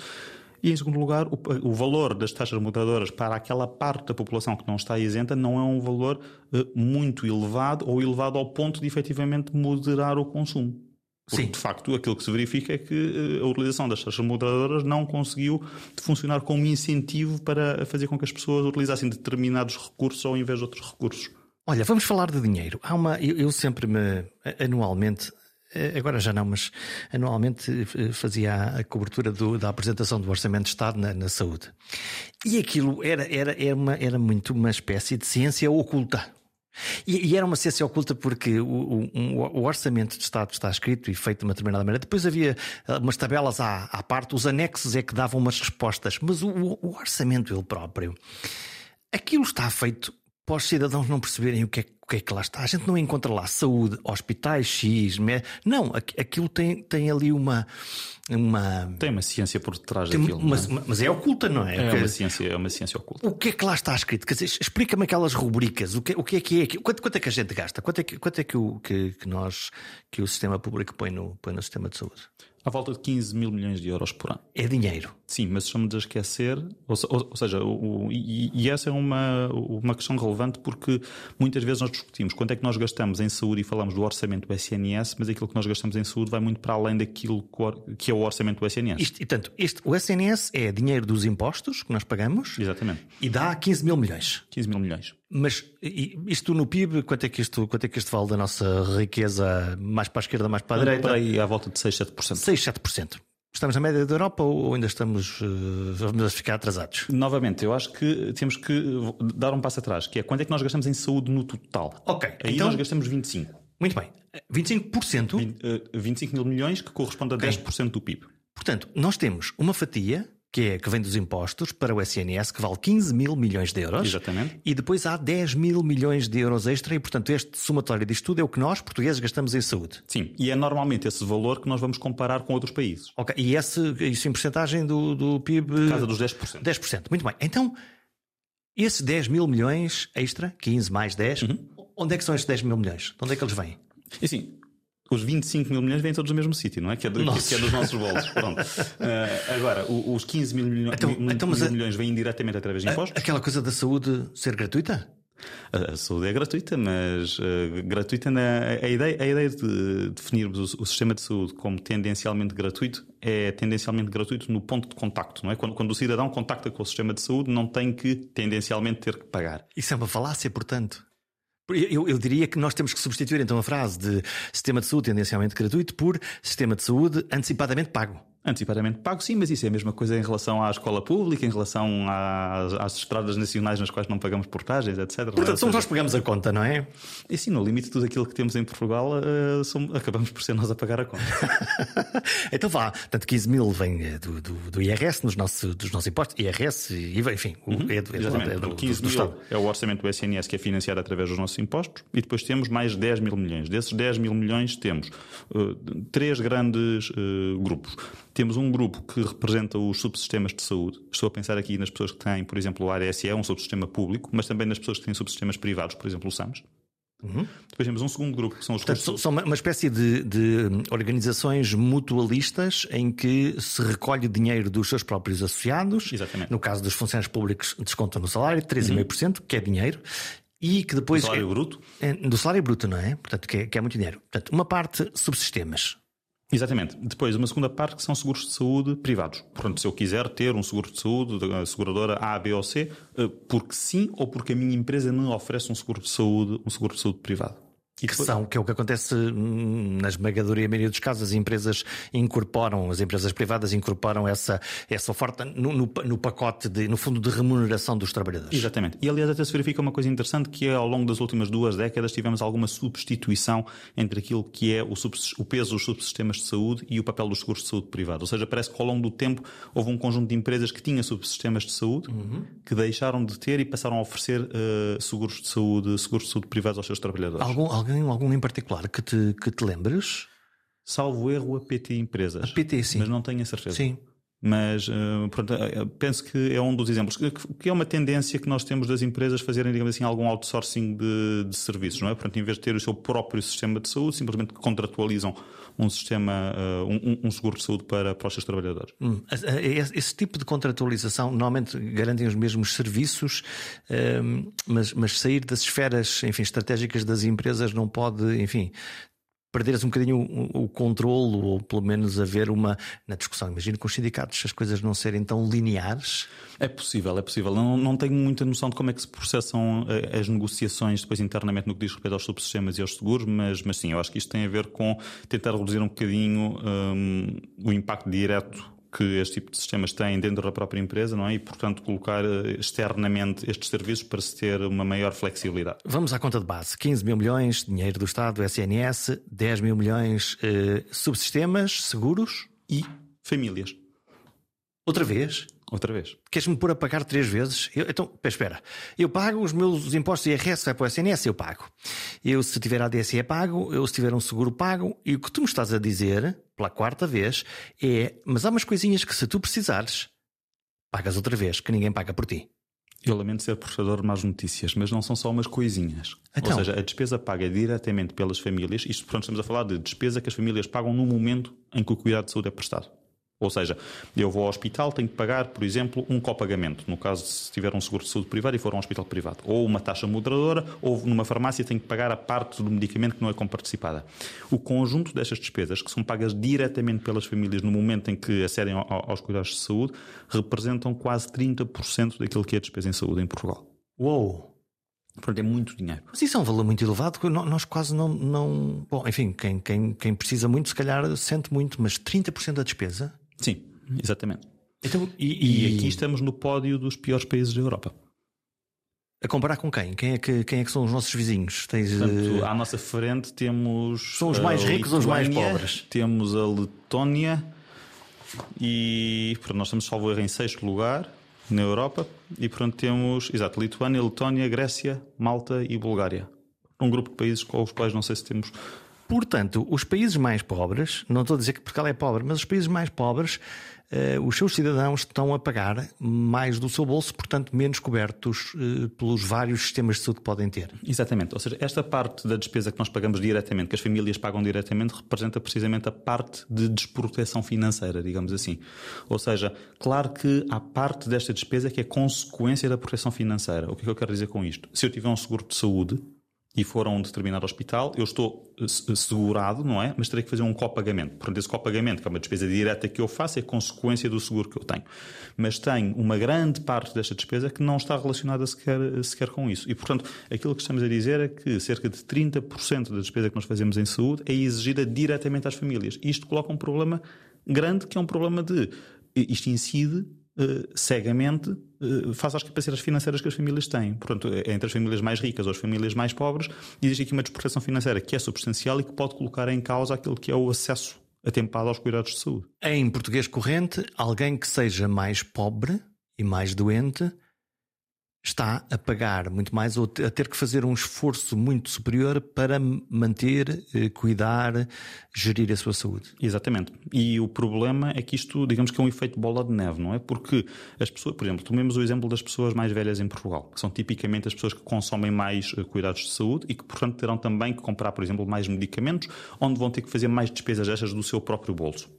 E, em segundo lugar, o, o, valor das taxas moderadoras para aquela parte da população que não está isenta não é um valor uh, muito elevado ou elevado ao ponto de efetivamente moderar o consumo. Porque, Sim. de facto, aquilo que se verifica é que eh, a utilização das taxas moderadoras não conseguiu funcionar como incentivo para fazer com que as pessoas utilizassem determinados recursos ao invés de outros recursos.
Olha, vamos falar de dinheiro. Há uma, eu, eu sempre me, anualmente, eh, agora já não, mas anualmente eh, fazia a cobertura do, da apresentação do Orçamento de Estado na, na saúde. E aquilo era, era, era, uma, era muito uma espécie de ciência oculta. E, e, era uma ciência oculta porque o, o, o, orçamento de Estado está escrito e feito de uma determinada maneira. Depois havia eh, umas tabelas à, à parte, os anexos é que davam umas respostas, mas o, o orçamento ele próprio, aquilo está feito para os cidadãos não perceberem o que é, o que, é que lá está. A gente não encontra lá saúde, hospitais X, me... não, aquilo tem, tem ali uma uma.
Tem uma ciência por detrás Tem daquilo.
Uma, é? Mas é oculta, não é?
É uma, ciência, é uma ciência oculta.
O que é que lá está escrito? Quer dizer, explica-me aquelas rubricas. O que, o que é que é? Quanto, quanto é que a gente gasta? Quanto é que, quanto é que, o, que, que nós, que o sistema público põe no, põe no sistema de saúde?
À volta de 15 mil milhões de euros por ano.
É dinheiro.
Sim, mas estamos a esquecer, ou, ou, ou seja, o, o, e, e, essa é uma, uma questão relevante porque muitas vezes nós discutimos quanto é que nós gastamos em saúde e falamos do orçamento do SNS, mas aquilo que nós gastamos em saúde vai muito para além daquilo que é o orçamento do SNS.
Isto, e tanto, este, o SNS é dinheiro dos impostos que nós pagamos
Exatamente.
e dá 15 mil milhões.
15 mil milhões.
Mas isto no PIB, quanto é que isto, quanto é que isto vale da nossa riqueza mais para a esquerda, mais para a direita?
Aí à volta de 6, 7%.
6, 7%. Estamos na média da Europa ou ainda estamos uh, vamos ficar atrasados?
Novamente, eu acho que temos que dar um passo atrás, que é quanto é que nós gastamos em saúde no total.
Ok.
Aí então, nós gastamos 25.
Muito bem. 25%?
20, uh, 25 mil milhões, que corresponde a okay. 10% do PIB.
Portanto, nós temos uma fatia que é que vem dos impostos para o SNS, que vale 15 mil milhões de euros.
Exatamente.
E depois há 10 mil milhões de euros extra, e portanto este somatório disto tudo é o que nós, portugueses, gastamos em saúde.
Sim, e é normalmente esse valor que nós vamos comparar com outros países.
Ok, e esse, isso em porcentagem do, do PIB?
Casa dos 10%.
10%, muito bem. Então, esses 10 mil milhões extra, 15 mais 10, uhum. onde é que são estes 10 mil milhões? De onde é que eles vêm?
Assim, os 25 mil milhões vêm todos do mesmo sítio, não é? Que é, do, que é dos nossos bolsos. Pronto. Uh, agora, os 15 mil, milho, então, mil, então, mil a, milhões vêm diretamente através de impostos.
Aquela coisa da saúde ser gratuita?
A, saúde é gratuita, mas uh, gratuita na, a, ideia, a ideia de definirmos o, o, sistema de saúde como tendencialmente gratuito é tendencialmente gratuito no ponto de contacto, não é? Quando, quando o cidadão contacta com o sistema de saúde, não tem que tendencialmente ter que pagar.
Isso é uma falácia, portanto. Eu, eu, diria que nós temos que substituir então a frase de sistema de saúde tendencialmente gratuito por sistema de saúde antecipadamente pago.
Antecipadamente pago, sim, mas isso é a mesma coisa em relação à escola pública, em relação às, às estradas nacionais nas quais não pagamos portagens, etc.
Portanto, somos nós que pagamos a conta, não é?
E sim, no limite, tudo aquilo que temos em Portugal, uh, somos, acabamos por ser nós a pagar a conta.
então vá, tanto 15 mil vem eh, do, do, do IRS, nos dos nossos impostos, IRS, e enfim,
uhum, é, do, é, do, 15 mil Estado. é o orçamento do SNS que é financiado através dos nossos impostos, e depois temos mais 10 mil milhões. Desses 10 mil milhões temos uh, três grandes uh, grupos. Temos um grupo que representa os subsistemas de saúde. Estou a pensar aqui nas pessoas que têm, por exemplo, o ARSE, um subsistema público, mas também nas pessoas que têm subsistemas privados, por exemplo, o SAMS. Uhum. Depois temos um segundo grupo que são os
Portanto, São uma espécie de, de, organizações mutualistas em que se recolhe dinheiro dos seus próprios associados.
Exatamente.
No caso dos funcionários públicos, descontam no salário, 3,5%, uhum. que é dinheiro. E que depois.
Do salário
é,
bruto?
É, do salário bruto, não é? Portanto, que é, que é muito dinheiro. Portanto, uma parte subsistemas.
Exatamente. Depois, uma segunda parte que são seguros de saúde privados. Portanto, se eu quiser ter um seguro de saúde da seguradora A, B ou C, eh, porque sim ou porque a minha empresa me oferece um seguro de saúde, um seguro de saúde privado.
E que são, que é o que acontece na esmagadora maioria dos casos, as empresas incorporam, as empresas privadas incorporam essa, essa oferta no, no, no, pacote, de, no fundo, de remuneração dos trabalhadores.
Exatamente. E aliás, até se verifica uma coisa interessante que é ao longo das últimas duas décadas tivemos alguma substituição entre aquilo que é o, o peso dos subsistemas de saúde e o papel dos seguros de saúde privados. Ou seja, parece que ao longo do tempo houve um conjunto de empresas que tinham subsistemas de saúde uhum. que deixaram de ter e passaram a oferecer uh, seguros de saúde, seguros de saúde privados aos seus trabalhadores.
Algum, algum alguém, algum em particular que te, que te lembres?
Salvo erro a PT Empresas.
A PT, sim.
Mas não tenho a certeza.
Sim.
Mas uh, pronto, eh, penso que é um dos exemplos, que é uma tendência que nós temos das empresas fazerem, digamos assim, algum outsourcing de, de serviços, não é? Portanto, em vez de ter o seu próprio sistema de saúde, simplesmente contratualizam um sistema, um, um, seguro de saúde para, para os seus trabalhadores.
Hum. Esse tipo de contratualização normalmente garantem os mesmos serviços, mas, mas sair das esferas enfim, estratégicas das empresas não pode, enfim, perderes um bocadinho o, o controle, ou pelo menos haver uma. Na discussão, imagino com os sindicatos as coisas não serem tão lineares.
É possível, é possível. Não, não tenho muita noção de como é que se processam eh, as negociações depois internamente no que diz respeito aos subsistemas e aos seguros, mas, mas sim, eu acho que isto tem a ver com tentar reduzir um bocadinho um, o impacto direto que este tipo de sistemas têm dentro da própria empresa, não é? E, portanto, colocar eh, externamente estes serviços para se ter uma maior flexibilidade.
Vamos à conta de base: 15 mil milhões, dinheiro do Estado, SNS, 10 mil milhões, eh, subsistemas, seguros
e famílias.
Outra vez?
Outra vez.
Queres-me pôr a pagar três vezes? Eu, então, espera. Eu pago os meus impostos IRS, vai para o SNS, eu pago. Eu, se tiver ADSE, pago. Eu, se tiver um seguro, pago. E o que tu me estás a dizer, pela quarta vez, é: mas há umas coisinhas que, se tu precisares, pagas outra vez, que ninguém paga por ti.
Eu lamento ser portador de más notícias, mas não são só umas coisinhas. Então. Ou seja, a despesa paga diretamente pelas famílias, isto pronto, estamos a falar de despesa que as famílias pagam no momento em que o cuidado de saúde é prestado. Ou seja, eu vou ao hospital, tenho que pagar, por exemplo, um copagamento, no caso se tiver um seguro de saúde privado e for a um hospital privado. Ou uma taxa moderadora, ou numa farmácia tenho que pagar a parte do medicamento que não é comparticipada. O conjunto destas despesas, que são pagas diretamente pelas famílias no momento em que acedem aos cuidados de saúde, representam quase 30% daquilo que é despesa em saúde em Portugal.
Uou!
Portanto, é muito dinheiro.
Mas isso é um valor muito elevado que nós quase não. não... Bom, enfim, quem, quem, quem precisa muito, se calhar sente muito, mas 30% da despesa?
Sim, exatamente. Então, e, e, aqui estamos no pódio dos piores países da Europa.
A comparar com quem? Quem é que, quem é que são os nossos vizinhos?
Tens, Portanto, à nossa frente temos.
São os mais ricos ou os mais pobres?
Temos a Letónia e. Pronto, nós estamos, salvo erro, em sexto lugar na Europa. E pronto, temos. Exato, Lituânia, Letónia, Grécia, Malta e Bulgária. Um grupo de países com os quais não sei se temos
Portanto, os países mais pobres, não estou a dizer que Portugal é pobre, mas os países mais pobres, eh, os seus cidadãos estão a pagar mais do seu bolso, portanto, menos cobertos eh, pelos vários sistemas de saúde que podem ter.
Exatamente. Ou seja, esta parte da despesa que nós pagamos diretamente, que as famílias pagam diretamente, representa precisamente a parte de desproteção financeira, digamos assim. Ou seja, claro que há parte desta despesa que é consequência da proteção financeira. O que é que eu quero dizer com isto? Se eu tiver um seguro de saúde, e for a um determinado hospital, eu estou eh, eh, segurado, não é? Mas terei que fazer um copagamento. Portanto, esse copagamento, que é uma despesa direta que eu faço, é consequência do seguro que eu tenho. Mas tenho uma grande parte desta despesa que não está relacionada sequer, sequer com isso. E, portanto, aquilo que estamos a dizer é que cerca de 30% da despesa que nós fazemos em saúde é exigida diretamente às famílias. Isto coloca um problema grande, que é um problema de isto incide cegamente uh, face às capacidades financeiras que as famílias têm. Portanto, é entre as famílias mais ricas ou as famílias mais pobres, existe aqui uma desproteção financeira que é substancial e que pode colocar em causa aquilo que é o acesso atempado aos cuidados de saúde.
Em português corrente, alguém que seja mais pobre e mais doente está a pagar muito mais ou a ter que fazer um esforço muito superior para manter, eh, cuidar, gerir a sua saúde.
Exatamente. E o problema é que isto, digamos que é um efeito bola de neve, não é? Porque as pessoas, por exemplo, tomemos o exemplo das pessoas mais velhas em Portugal, que são tipicamente as pessoas que consomem mais eh, cuidados de saúde e que, portanto, terão também que comprar, por exemplo, mais medicamentos, onde vão ter que fazer mais despesas destas do seu próprio bolso.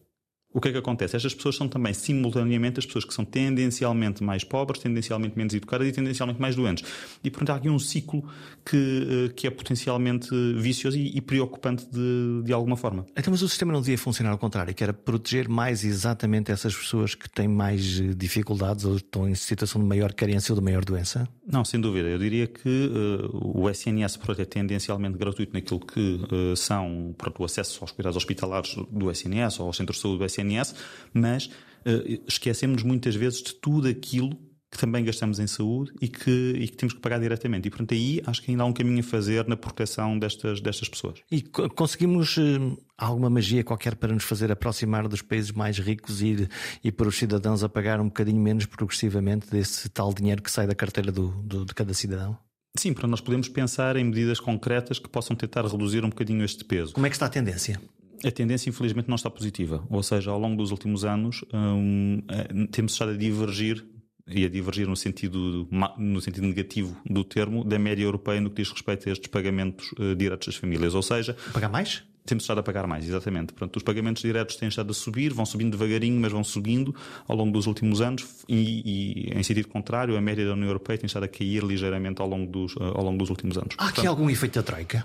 O que é que acontece? Estas pessoas são também, simultaneamente, as pessoas que são tendencialmente mais pobres, tendencialmente menos educadas e tendencialmente mais doentes. E, portanto, há aqui um ciclo que, eh, que é potencialmente vicioso e, e preocupante de, de alguma forma.
Então, mas o sistema não devia funcionar ao contrário, que era proteger mais exatamente essas pessoas que têm mais eh, dificuldades ou estão em situação de maior carência ou de maior doença?
Não, sem dúvida. Eu diria que uh, o SNS pronto, é tendencialmente gratuito naquilo que uh, são pronto, o acesso aos cuidados hospitalares do SNS ou aos centros de saúde do SNS SNS, mas uh, esquecemos muitas vezes de tudo aquilo que também gastamos em saúde e que, e que temos que pagar diretamente. E, portanto, aí acho que ainda há um caminho a fazer na proteção destas, destas pessoas.
E conseguimos uh, alguma magia qualquer para nos fazer aproximar dos países mais ricos e, e para os cidadãos a pagar um bocadinho menos progressivamente desse tal dinheiro que sai da carteira do, do de cada cidadão?
Sim, para nós podemos pensar em medidas concretas que possam tentar reduzir um bocadinho este peso.
Como é que está a tendência?
A tendência, infelizmente, não está positiva. Ou seja, ao longo dos últimos anos, hum, eh, temos estado a divergir e a divergir no sentido, no sentido negativo do termo, da média europeia no que diz respeito a estes pagamentos uh, diretos das famílias. Ou seja.
Pagar mais?
Temos estado a pagar mais, exatamente. Portanto, os pagamentos diretos têm estado a subir, vão subindo devagarinho, mas vão subindo ao longo dos últimos anos e, e em sentido contrário, a média da União Europeia tem estado a cair ligeiramente ao longo dos, uh, ao longo dos últimos anos.
Há aqui algum efeito da troika?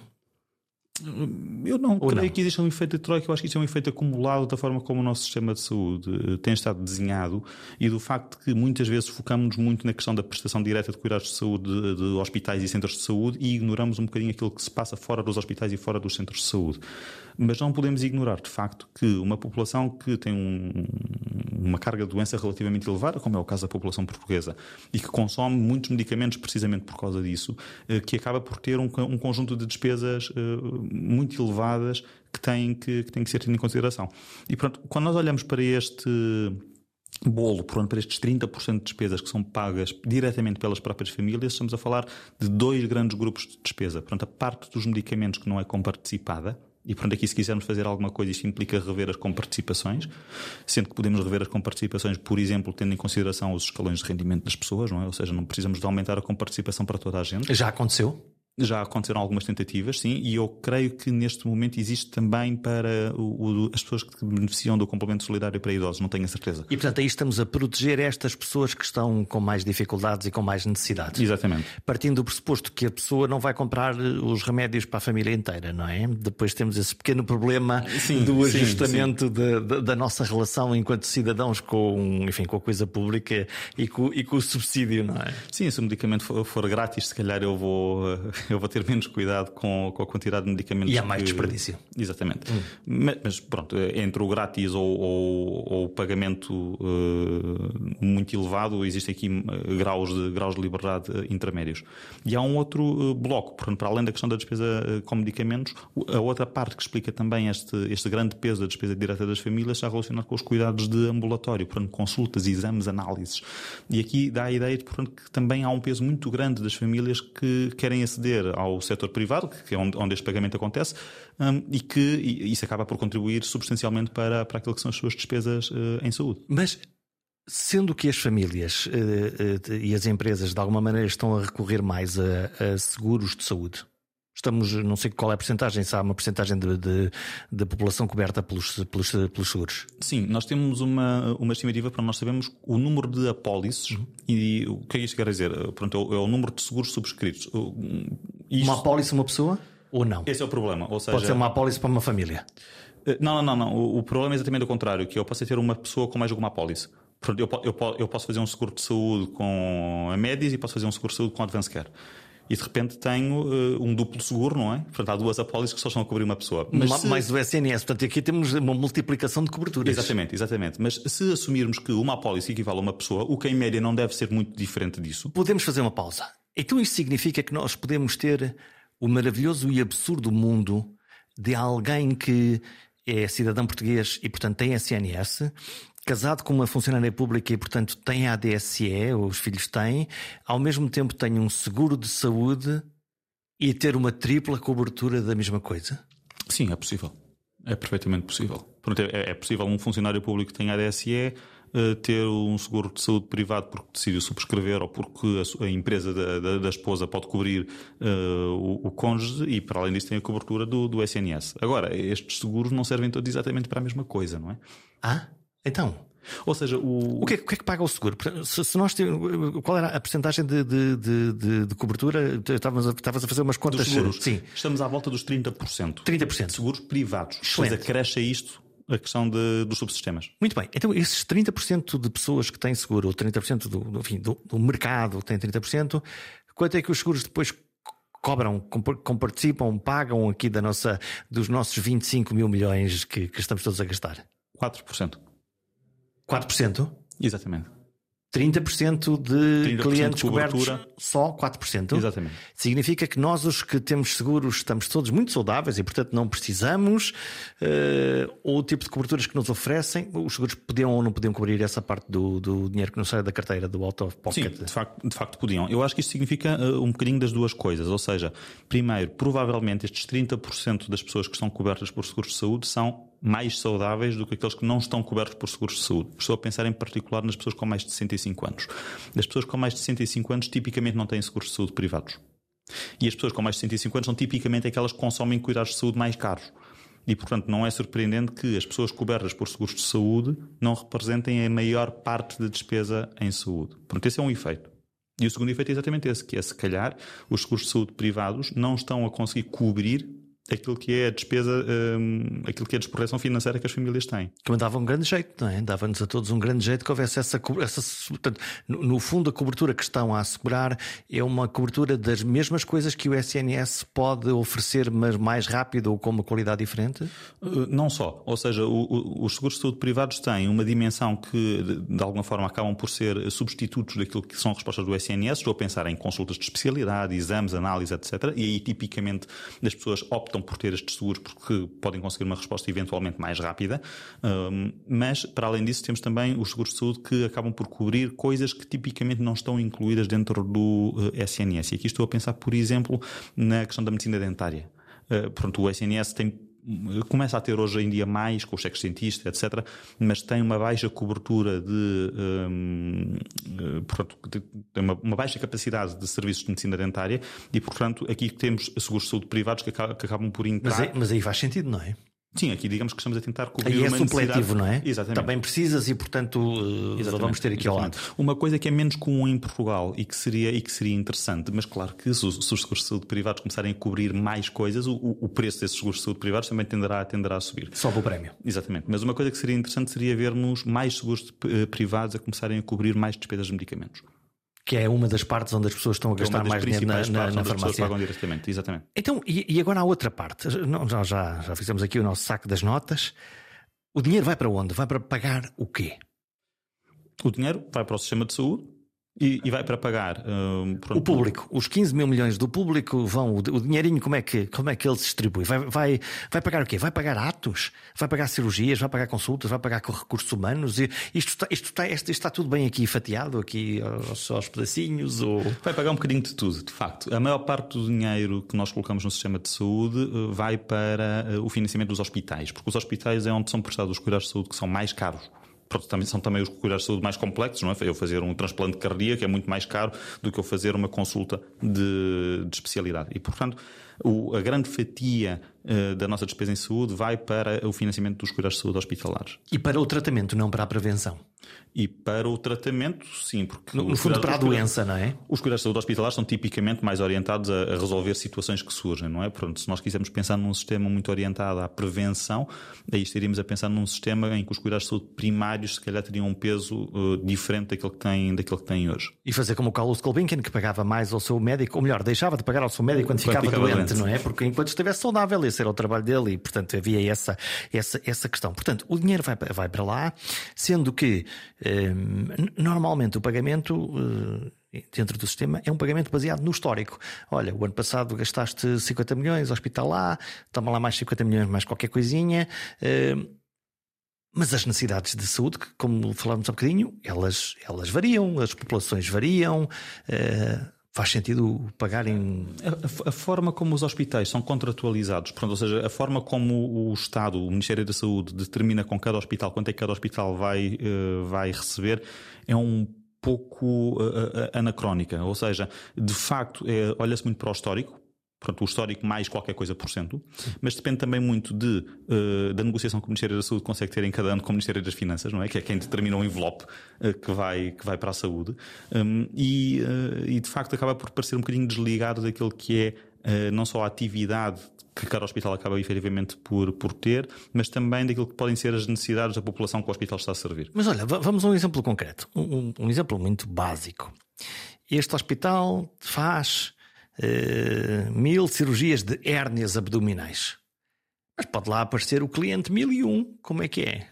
Eu não Ou creio não? que exista um efeito de troika, eu acho que isso é um efeito acumulado da forma como o nosso sistema de saúde eh, tem estado desenhado e do facto que muitas vezes focamos muito na questão da prestação direta de cuidados de saúde de, de, hospitais e centros de saúde e ignoramos um bocadinho aquilo que se passa fora dos hospitais e fora dos centros de saúde. Mas não podemos ignorar, de facto, que uma população que tem um, uma carga de doença relativamente elevada, como é o caso da população portuguesa, e que consome muitos medicamentos precisamente por causa disso, eh, que acaba por ter um, um conjunto de despesas eh, muito elevadas que têm que, que, têm que ser tido em consideração. E pronto, quando nós olhamos para este bolo, pronto, para estes 30% de despesas que são pagas diretamente pelas próprias famílias, estamos a falar de dois grandes grupos de despesa. Portanto, a parte dos medicamentos que não é comparticipada, E portanto, aqui, se quisermos fazer alguma coisa, isto implica rever as comparticipações, sendo que podemos rever as comparticipações, por exemplo, tendo em consideração os escalões de rendimento das pessoas, não é? Ou seja, não precisamos de aumentar a comparticipação para toda a gente.
Já aconteceu?
Já aconteceram algumas tentativas, sim, e eu creio que neste momento existe também para o, o, as pessoas que beneficiam do complemento solidário para idosos, não tenho a certeza.
E portanto aí estamos a proteger estas pessoas que estão com mais dificuldades e com mais necessidades.
Exatamente.
Partindo do pressuposto que a pessoa não vai comprar os remédios para a família inteira, não é? Depois temos esse pequeno problema sim, do ajustamento sim, sim. Da, da, nossa relação enquanto cidadãos com, enfim, com a coisa pública e com, e com o subsídio, não é?
Sim, se o medicamento for, for grátis, se calhar eu vou eu vou ter menos cuidado com, com a quantidade de medicamentos.
E há mais que... desperdício.
Exatamente. Hum. Mas, mas, pronto, entre o grátis ou, ou, ou o pagamento uh, muito elevado, existem aqui eh, graus de, graus de liberdade uh, intermédios. E há um outro bloco, portanto, para além da questão da despesa com medicamentos, a outra parte que explica também este, este grande peso da despesa direta das famílias está relacionado com os cuidados de ambulatório, portanto, consultas, exames, análises. E aqui dá a ideia de, portanto, que também há um peso muito grande das famílias que querem aceder ao setor privado, que é onde, onde este pagamento acontece, um, e que e isso acaba por contribuir substancialmente para, para aquilo que são as suas despesas uh, em saúde.
Mas Sendo que as famílias uh, uh, e as empresas de alguma maneira estão a recorrer mais a, a, seguros de saúde, estamos, não sei qual é a porcentagem, se há uma porcentagem de, de, de, população coberta pelos, pelos, pelos, seguros.
Sim, nós temos uma, uma estimativa para nós sabemos o número de apólices e o que é isto quer dizer? Pronto, é, o, é o número de seguros subscritos.
Isto... Uma apólice uma pessoa ou não?
Esse é o problema. Ou seja...
Pode ser uma apólice para uma família.
Eh, não, não, não. O, o problema é exatamente o contrário, que eu posso ter uma pessoa com mais de uma apólice. Eu, eu, eu posso fazer um seguro de saúde com a Médis e posso fazer um seguro de saúde com a Advance Care e de repente tenho uh, um duplo seguro, não é? Portanto, há duas apólices que só estão a cobrir uma pessoa.
Mas se... Mais o SNS, portanto, aqui temos uma multiplicação de coberturas.
Exatamente, exatamente. Mas se assumirmos que uma apólice equivale a uma pessoa, o que em média não deve ser muito diferente disso.
Podemos fazer uma pausa. Então isso significa que nós podemos ter o maravilhoso e absurdo mundo de alguém que é cidadão português e, portanto, tem SNS, casado com uma funcionária pública e, portanto, tem a ADSE, os filhos têm, ao mesmo tempo tem um seguro de saúde e ter uma tripla cobertura da mesma coisa?
Sim, é possível. É perfeitamente possível. É, é possível um funcionário público que tenha ADSE uh, ter um seguro de saúde privado porque decidiu subscrever ou porque a, a empresa da, da, da, esposa pode cobrir uh, o, o, cônjuge e, para além disso, tem a cobertura do, do SNS. Agora, estes seguros não servem todos exatamente para a mesma coisa, não é?
Ah, então.
Ou seja, o...
O, que é, o que é que paga o seguro? Se, se nós temos, qual era a porcentagem de, de, de, de, cobertura? Estavas a, estavas a fazer umas contas.
Dos seguros. Sim. Estamos à volta dos 30%.
30%.
Seguros privados. Excelente. Depois acresce a isto a questão de, dos subsistemas.
Muito bem. Então, esses 30% de pessoas que têm seguro, ou 30% do, enfim, do, do mercado tem 30%, quanto é que os seguros depois cobram, comparticipam, pagam aqui da nossa, dos nossos 25 mil milhões que, que estamos todos a gastar?
4%.
4%?
Exatamente.
30% de 30% clientes de cobertos, só 4%.
Exatamente.
Significa que nós, os que temos seguros, estamos todos muito saudáveis e, portanto, não precisamos. Uh, ou o tipo de coberturas que nos oferecem, os seguros podiam ou não podiam cobrir essa parte do, do dinheiro que não sai da carteira, do out of pocket?
Sim, de facto, de facto podiam. Eu acho que isto significa uh, um bocadinho das duas coisas. Ou seja, primeiro, provavelmente estes 30% das pessoas que estão cobertas por seguros de saúde são mais saudáveis do que aqueles que não estão cobertos por seguros de saúde. Estou a pensar em particular nas pessoas com mais de 65 anos. As pessoas com mais de 65 anos tipicamente não têm seguros de saúde privados. E as pessoas com mais de 65 anos são tipicamente aquelas que consomem cuidados de saúde mais caros. E, portanto, não é surpreendente que as pessoas cobertas por seguros de saúde não representem a maior parte da despesa em saúde. Portanto, esse é um efeito. E o segundo efeito é exatamente esse, que é, se calhar, os seguros de saúde privados não estão a conseguir cobrir aquilo que é a despesa, um, aquilo que é a desproteção financeira que as famílias têm.
Que dava um grande jeito, não é? Dava-nos a todos um grande jeito que houvesse essa, essa portanto, no, no, fundo a cobertura que estão a assegurar é uma cobertura das mesmas coisas que o SNS pode oferecer, mas mais rápido ou com uma qualidade diferente?
Uh, não só, ou seja, o, o, os seguros de saúde privados têm uma dimensão que de, de, alguma forma acabam por ser substitutos daquilo que são respostas do SNS, estou a pensar em consultas de especialidade, exames, análise, etc. E aí tipicamente as pessoas optam optam por ter estes seguros porque podem conseguir uma resposta eventualmente mais rápida. mas, para além disso, temos também os seguros de saúde que acabam por cobrir coisas que tipicamente não estão incluídas dentro do SNS. E aqui estou a pensar, por exemplo, na questão da medicina dentária. Uh, pronto, o SNS tem começa a ter hoje em dia mais com os cheques cientistas, etc., mas tem uma baixa cobertura de, um, portanto, tem uma, uma, baixa capacidade de serviços de medicina dentária e, portanto, aqui temos seguros de saúde privados que, acabam, que acabam por entrar.
Mas, é, mas aí faz sentido, não é?
Sim, aqui digamos que estamos a tentar cobrir
Aí é
uma
supletivo, não é?
Exatamente.
Também precisas e, portanto, Exatamente. vamos ter aqui ao lado.
Uma coisa que é menos comum em Portugal e que seria, e que seria interessante, mas claro que se os, se os seguros de saúde privados começarem a cobrir mais coisas, o, o preço desses seguros de saúde privados também tenderá, tenderá a subir.
Sobe o prémio.
Exatamente. Mas uma coisa que seria interessante seria vermos mais seguros eh, privados a começarem a cobrir mais despesas de medicamentos
que é uma das partes onde as pessoas estão a é gastar mais dinheiro na, na, na farmácia.
pagam diretamente, exatamente.
Então, e, e, agora há outra parte. Não, já, já fizemos aqui o nosso saco das notas. O dinheiro vai para onde? Vai para pagar o quê?
O dinheiro vai para o sistema de saúde e, e, vai para pagar
uh, o público, os 15 mil milhões do público vão, o, o, dinheirinho, como é, que, como é que ele se distribui? Vai, vai, vai pagar o quê? Vai pagar atos? Vai pagar cirurgias? Vai pagar consultas? Vai pagar recursos humanos? E isto, está, isto, está, isto está tudo bem aqui fatiado, aqui aos, aos pedacinhos? Ou...
Vai pagar um bocadinho de tudo, de facto. A maior parte do dinheiro que nós colocamos no sistema de saúde uh, vai para uh, o financiamento dos hospitais, porque os hospitais é onde são prestados os cuidados de saúde que são mais caros também, são também os cuidados de saúde mais complexos, não é? Eu fazer um transplante cardíaco é muito mais caro do que eu fazer uma consulta de, de especialidade. E, portanto, o, a grande fatia da nossa despesa em saúde vai para o financiamento dos cuidados de saúde hospitalares.
E para o tratamento, não para a prevenção?
E para o tratamento, sim, porque.
No, no fundo, para a doença, não é?
Os cuidados de saúde hospitalares são tipicamente mais orientados a, a, resolver situações que surgem, não é? Pronto, se nós quisermos pensar num sistema muito orientado à prevenção, aí estaríamos a pensar num sistema em que os cuidados de saúde primários, se calhar, teriam um peso uh, diferente daquele que, tem, daquele que têm hoje.
E fazer como o Carlos Gulbenkian, que pagava mais ao seu médico, ou melhor, deixava de pagar ao seu médico quando, quando ficava, ficava doente, doente, não é? Porque enquanto estivesse saudável, esse era o trabalho dele e, portanto, havia essa, essa, essa questão. Portanto, o dinheiro vai, vai para lá, sendo que. Um, Normalmente o pagamento eh, dentro do sistema é um pagamento baseado no histórico. Olha, o ano passado gastaste 50 milhões, hospital lá, toma lá mais 50 milhões, mais qualquer coisinha. Eh, mas as necessidades de saúde, como falámos há bocadinho, elas, elas variam, as populações variam. Faz sentido pagarem.
A, a, forma como os hospitais são contratualizados, portanto, ou seja, a forma como o Estado, o Ministério da Saúde, determina com cada hospital quanto é que cada hospital vai, uh, vai receber, é um pouco uh, anacrónica. Ou seja, de facto, é, olha-se muito para o histórico, portanto, o histórico mais qualquer coisa por cento, mas depende também muito de, uh, da negociação que o Ministério da Saúde consegue ter em cada ano com o Ministério das Finanças, não é? Que é quem determina o envelope uh, que, vai, que vai para a saúde. Um, e, uh, e, de facto, acaba por parecer um bocadinho desligado daquilo que é não só a atividade que cada hospital acaba efetivamente por, por ter, mas também daquilo que podem ser as necessidades da população que o hospital está a servir.
Mas olha, vamos a um exemplo concreto, um, um exemplo muito básico. Este hospital faz uh, mil cirurgias de hérnias abdominais. Mas pode lá aparecer o cliente mil e um. Como é que é?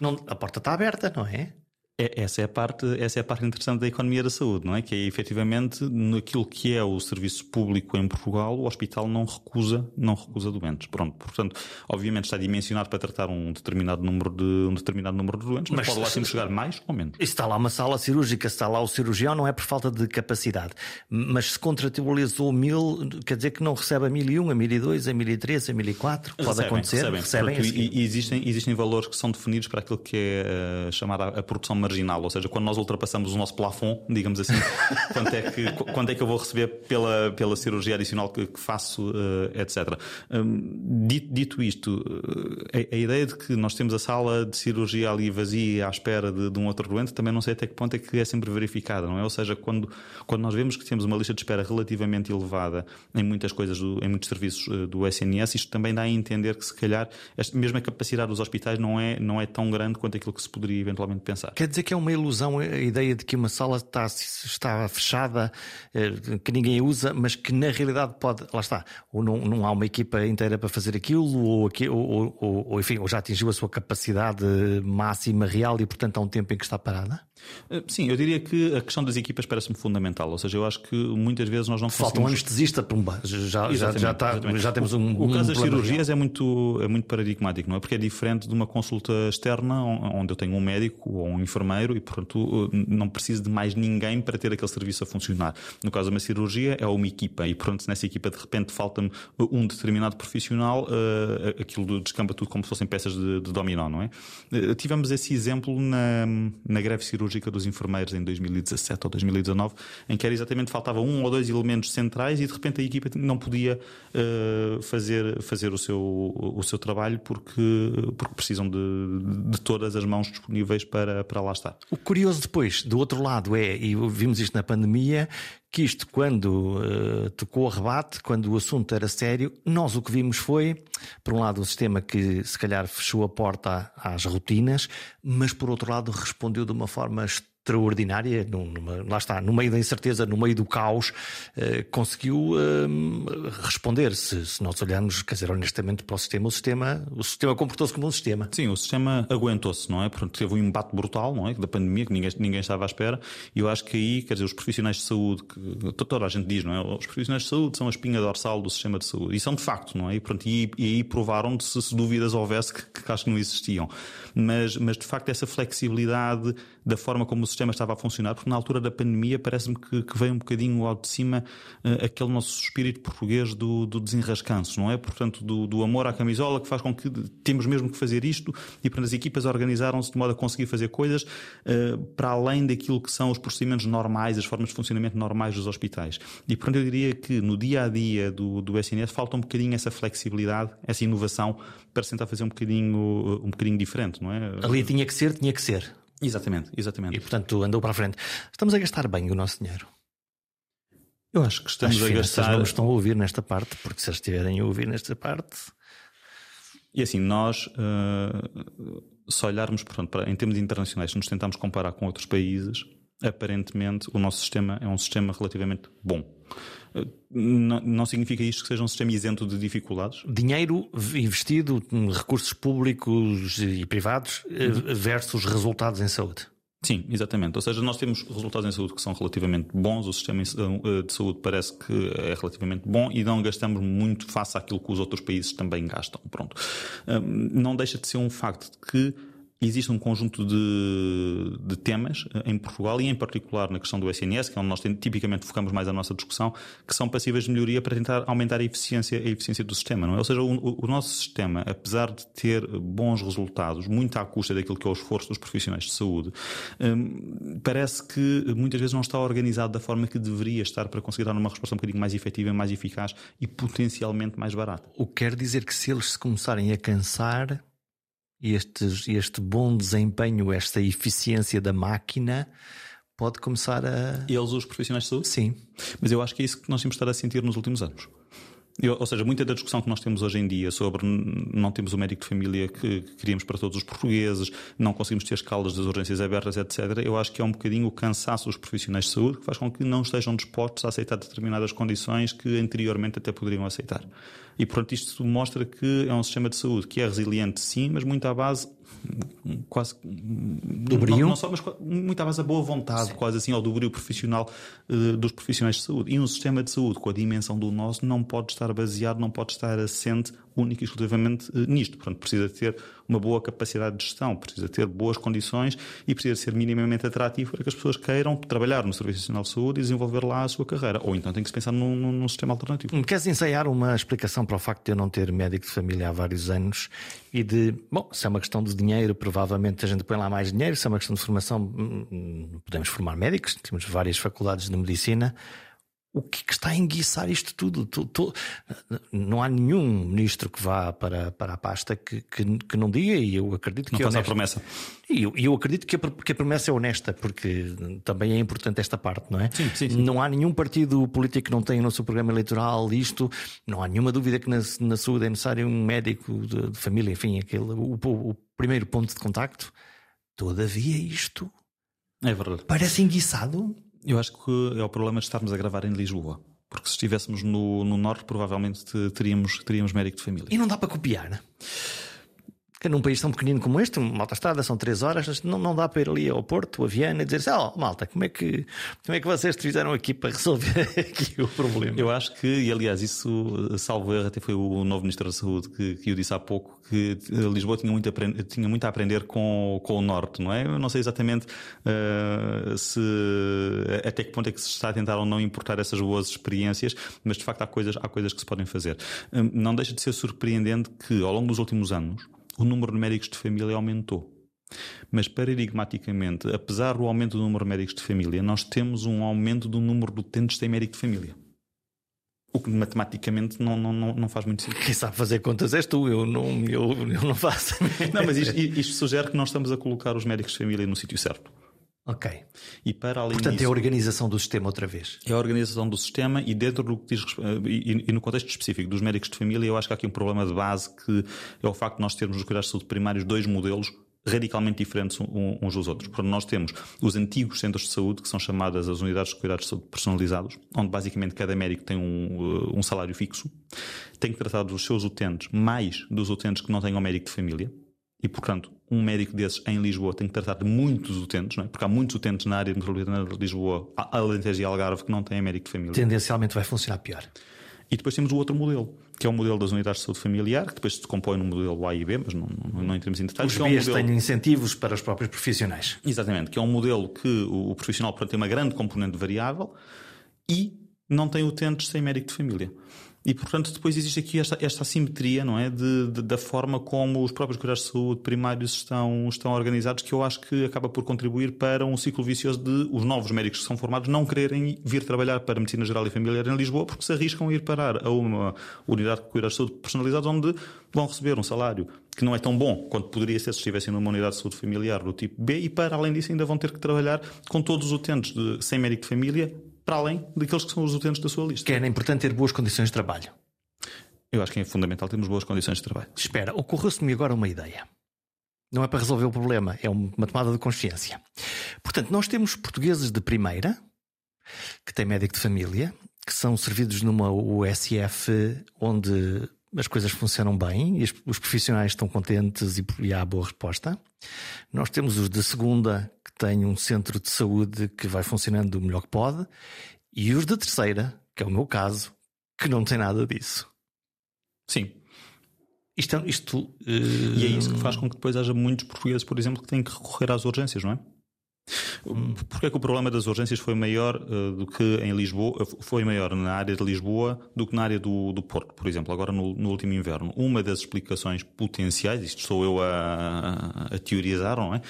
Não, a porta está aberta, não é?
É, essa, é a parte, essa é a parte interessante da economia da saúde, não é? Que é efetivamente naquilo que é o serviço público em Portugal, o hospital não recusa, não recusa doentes. Pronto, portanto, obviamente está dimensionado para tratar um determinado número de, um determinado número de doentes, mas, mas pode lá sempre chegar mais ou menos.
Está lá uma sala cirúrgica, se está lá o cirurgião, não é por falta de capacidade. Mas se contratualizou mil, quer dizer que não recebe a mil e um, a mil e dois, a mil e três, a mil e quatro, pode
recebem,
acontecer.
Recebem, recebem e, e, existem, existem valores que são definidos para aquilo que é uh, chamada a produção marginal, ou seja, quando nós ultrapassamos o nosso plafond, digamos assim, quanto, é que, quanto é que eu vou receber pela, pela cirurgia adicional que, que faço, uh, etc. Um, dito, dito, isto, uh, a, a, ideia de que nós temos a sala de cirurgia ali vazia à espera de, de, um outro doente, também não sei até que ponto é que é sempre verificada, não é? Ou seja, quando, quando nós vemos que temos uma lista de espera relativamente elevada em muitas coisas, do, em muitos serviços uh, do SNS, isto também dá a entender que se calhar esta, mesmo a capacidade dos hospitais não é, não é tão grande quanto aquilo que se poderia eventualmente pensar.
Quer dizer que é uma ilusão a ideia de que uma sala está, está fechada, eh, que ninguém usa, mas que na realidade pode, lá está, ou não, não há uma equipa inteira para fazer aquilo, ou, ou, ou, ou, enfim, ou já atingiu a sua capacidade máxima real e portanto há um tempo em que está parada?
Eh, sim, eu diria que a questão das equipas parece-me fundamental. Ou seja, eu acho que muitas vezes nós não
Falta um anestesista, pumba. Já, já, já, está, já temos um.
O, o caso
um
das cirurgias é muito, é muito paradigmático, não é? Porque é diferente de uma consulta externa onde eu tenho um médico ou um enfermeiro e, portanto, não preciso de mais ninguém para ter aquele serviço a funcionar. No caso de uma cirurgia, é uma equipa e, portanto, se nessa equipa de repente falta-me um determinado profissional, aquilo descamba tudo como se fossem peças de, de dominó, não é? Tivemos esse exemplo na, na greve cirúrgica dos enfermeiros em 2017 ou 2019, em que era exatamente faltava um ou dois elementos centrais e de repente a equipa não podia uh, fazer, fazer o, seu, o seu trabalho porque, porque precisam de, de todas as mãos disponíveis para, para lá estar.
O curioso depois, do outro lado, é, e vimos isto na pandemia, que isto, quando uh, tocou o rebate, quando o assunto era sério, nós o que vimos foi, por um lado, um sistema que se calhar fechou a porta às rotinas, mas por outro lado respondeu de uma forma extraordinária, numa, lá está, no meio da incerteza, no meio do caos, eh, conseguiu eh, responder. Se, se, nós olharmos, quer dizer, honestamente para o sistema, o sistema, o sistema comportou-se como um sistema.
Sim, o sistema aguentou-se, não é? Porque teve um embate brutal, não é? Da pandemia, que ninguém, ninguém estava à espera, e eu acho que aí, quer dizer, os profissionais de saúde, que toda a gente diz, não é? Os profissionais de saúde são a espinha dorsal do sistema de saúde, e são de facto, não é? E, pronto, e, e aí provaram se, se dúvidas houvesse que, que acho que não existiam. Mas, mas de facto, essa flexibilidade da forma como o sistema estava a funcionar, porque na altura da pandemia parece-me que, que, veio um bocadinho ao de cima uh, aquele nosso espírito português do, do desenrascanço, não é? Portanto, do, do, amor à camisola que faz com que temos mesmo que fazer isto e portanto as equipas organizaram-se de modo a conseguir fazer coisas uh, para além daquilo que são os procedimentos normais, as formas de funcionamento normais dos hospitais. E portanto eu diria que no dia a dia do, do SNS falta um bocadinho essa flexibilidade, essa inovação para tentar fazer um bocadinho, um bocadinho diferente, não é?
Ali tinha que ser, tinha que ser.
Exatamente, exatamente.
E portanto andou para a frente. Estamos a gastar bem o nosso dinheiro.
Eu acho que estamos As a gastar.
não estão a ouvir nesta parte, porque se eles estiverem a ouvir nesta parte.
E assim, nós, uh, se olharmos, pronto, para, em termos internacionais, se nos tentarmos comparar com outros países, aparentemente o nosso sistema é um sistema relativamente bom. Não, não, significa isto que seja um sistema isento de dificuldades?
Dinheiro investido recursos públicos e privados uhum. versus resultados em saúde.
Sim, exatamente. Ou seja, nós temos resultados em saúde que são relativamente bons, o sistema eh, de saúde parece que é relativamente bom e não gastamos muito face àquilo que os outros países também gastam. Pronto. Não deixa de ser um facto de que Existe um conjunto de, de, temas em Portugal e em particular na questão do SNS, que é onde nós tipicamente focamos mais a nossa discussão, que são passíveis de melhoria para tentar aumentar a eficiência, a eficiência do sistema. Não é? Ou seja, o, o nosso sistema, apesar de ter bons resultados, muito à custa daquilo que é o esforço dos profissionais de saúde, hum, parece que muitas vezes não está organizado da forma que deveria estar para conseguir dar uma resposta um bocadinho mais efetiva, mais eficaz e potencialmente mais barata.
O que quer dizer que se eles se começarem a cansar este, este bom desempenho, esta eficiência da máquina pode começar a.
Eles, os profissionais de saúde?
Sim.
Mas eu acho que é isso que nós temos estado a sentir nos últimos anos. Eu, ou seja, muita da discussão que nós temos hoje em dia sobre não temos o médico de família que, que queríamos para todos os portugueses, não conseguimos ter escalas das urgências abertas, etc. Eu acho que é um bocadinho o cansaço dos profissionais de saúde que faz com que não estejam dispostos a aceitar determinadas condições que anteriormente até poderiam aceitar. E, portanto, isto mostra que é um sistema de saúde que é resiliente, sim, mas muito à base quase
do brilho,
não, não só, mas muito à base da boa vontade, Sim. quase assim, ao do brilho profissional uh, dos profissionais de saúde. E um sistema de saúde com a dimensão do nosso não pode estar baseado, não pode estar assente única e exclusivamente uh, nisto. Portanto, precisa ter uma boa capacidade de gestão, precisa ter boas condições e precisa ser minimamente atrativo para que as pessoas queiram trabalhar no Serviço Nacional de Saúde e desenvolver lá a sua carreira. Ou então tem que se pensar num, num, sistema alternativo.
Queres ensaiar uma explicação para o facto de eu não ter médico de família há vários anos e de, bom, se é uma questão de dinheiro, provavelmente a gente põe lá mais dinheiro, se é uma questão de formação, hum, hum, podemos formar médicos, temos várias faculdades de medicina o que, é que está a enguiçar isto tudo? Tu, tu, não há nenhum ministro que vá para, para a pasta que, que, que não diga, e eu acredito
não
que.
Não a promessa.
E eu, eu acredito que a, que a promessa é honesta, porque também é importante esta parte, não é?
Sim, sim, sim.
Não há nenhum partido político que não tenha no seu programa eleitoral isto, não há nenhuma dúvida que na, na saúde é necessário um médico de, de família, enfim, aquele, o, o, o primeiro ponto de contacto. Todavia, isto.
É verdade.
Parece enguiçado.
Eu acho que é o problema de estarmos a gravar em Lisboa. Porque se estivéssemos no, no Norte, provavelmente teríamos, teríamos médico de família.
E não dá para copiar? Que num país tão pequenino como este, uma autostrada são três horas, não, não dá para ir ali ao Porto, a Viana, e dizer assim, oh, malta, como é, que, como é que vocês fizeram aqui para resolver aqui o problema?
Eu acho que, e aliás, isso, salvo erro, até foi o novo Ministro da Saúde que, que eu disse há pouco, que Lisboa tinha muito, a, tinha muito a aprender com, com o Norte, não é? Eu não sei exatamente uh, se até que ponto é que se está a tentar ou não importar essas boas experiências, mas de facto há coisas, há coisas que se podem fazer. Uh, não deixa de ser surpreendente que, ao longo dos últimos anos, o número de médicos de família aumentou. Mas paradigmaticamente, apesar do aumento do número de médicos de família, nós temos um aumento do número de utentes sem médico de família. O que matematicamente não, não, não, faz muito sentido.
Quem sabe fazer contas és tu, eu não, eu, eu não faço.
Não, mas isto, isto sugere que nós estamos a colocar os médicos de família no sítio certo.
Ok.
E para além
Portanto,
disso,
é a organização do sistema outra vez.
É a organização do sistema e dentro do que diz e, e, no contexto específico dos médicos de família, eu acho que há aqui um problema de base que é o facto de nós termos nos cuidados de saúde primários dois modelos radicalmente diferentes uns dos outros. Portanto, nós temos os antigos centros de saúde, que são chamadas as unidades de cuidados de saúde personalizados, onde basicamente cada médico tem um, um salário fixo, tem que tratar dos seus utentes mais dos utentes que não tenham médico de família, e, portanto, um médico desses em Lisboa tem que tratar de muitos utentes, não é? porque há muitos utentes na área metropolitana de Lisboa, Alentejo e Algarve, que não têm médico de família.
Tendencialmente vai funcionar pior.
E depois temos o outro modelo, que é o modelo das unidades de saúde familiar, que depois se compõe no modelo A e B, mas não, não, não entramos em detalhes.
Os
é
um Bs modelo... têm incentivos para os próprios profissionais.
Exatamente, que é um modelo que o, o profissional portanto, tem uma grande componente variável e não tem utentes sem médico de família. E, portanto, depois existe aqui esta, esta assimetria, não é? De, de, da forma como os próprios cuidados de saúde primários estão, estão organizados, que eu acho que acaba por contribuir para um ciclo vicioso de os novos médicos que são formados não quererem vir trabalhar para a Medicina Geral e Familiar em Lisboa porque se arriscam a ir parar a uma unidade de cuidados de saúde personalizados onde vão receber um salário que não é tão bom quanto poderia ser se estivessem numa unidade de saúde familiar do tipo B e para além disso ainda vão ter que trabalhar com todos os utentes de, sem médico de família para além daqueles que são os utentes da sua lista.
Que é importante ter boas condições de trabalho.
Eu acho que é fundamental termos boas condições de trabalho.
Espera, ocorreu-se-me agora uma ideia. Não é para resolver o problema, é uma tomada de consciência. Portanto, nós temos portugueses de primeira, que têm médico de família, que são servidos numa USF onde as coisas funcionam bem e os profissionais estão contentes e há boa resposta. Nós temos os de segunda, tem um centro de saúde que vai funcionando o melhor que pode, e os da terceira, que é o meu caso, que não tem nada disso.
Sim.
Isto, é, isto uh...
E é isso que faz com que depois haja muitos portugueses, por exemplo, que têm que recorrer às urgências, não é? Porquê é que o problema das urgências foi maior uh, do que em Lisboa, foi maior na área de Lisboa do que na área do, do Porto, por exemplo, agora no, no último inverno? Uma das explicações potenciais, isto sou eu a, a, teorizar, não é?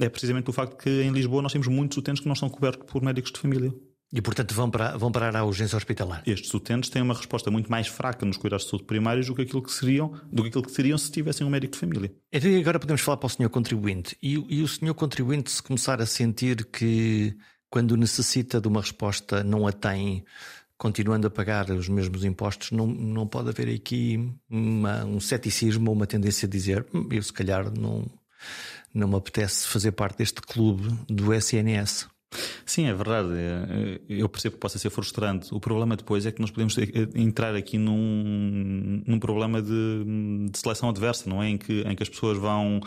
É precisamente o facto que em Lisboa nós temos muitos utentes que não são cobertos por médicos de família.
E, portanto, vão, para, vão parar à urgência hospitalar.
Estes utentes têm uma resposta muito mais fraca nos cuidados de saúde primários do que aquilo que seriam, do que aquilo que seriam se tivessem um médico de família.
Então, agora podemos falar para o senhor contribuinte. E, e o senhor contribuinte, se começar a sentir que, quando necessita de uma resposta, não a tem, continuando a pagar os mesmos impostos, não, não pode haver aqui uma, um ceticismo ou uma tendência a dizer hum, eu, se calhar, não, não me apetece fazer parte deste clube do SNS.
Sim, é verdade. É, eu percebo que possa ser frustrante. O problema depois é que nós podemos entrar aqui num, num problema de, de seleção adversa, não é? Em que, em que as pessoas vão.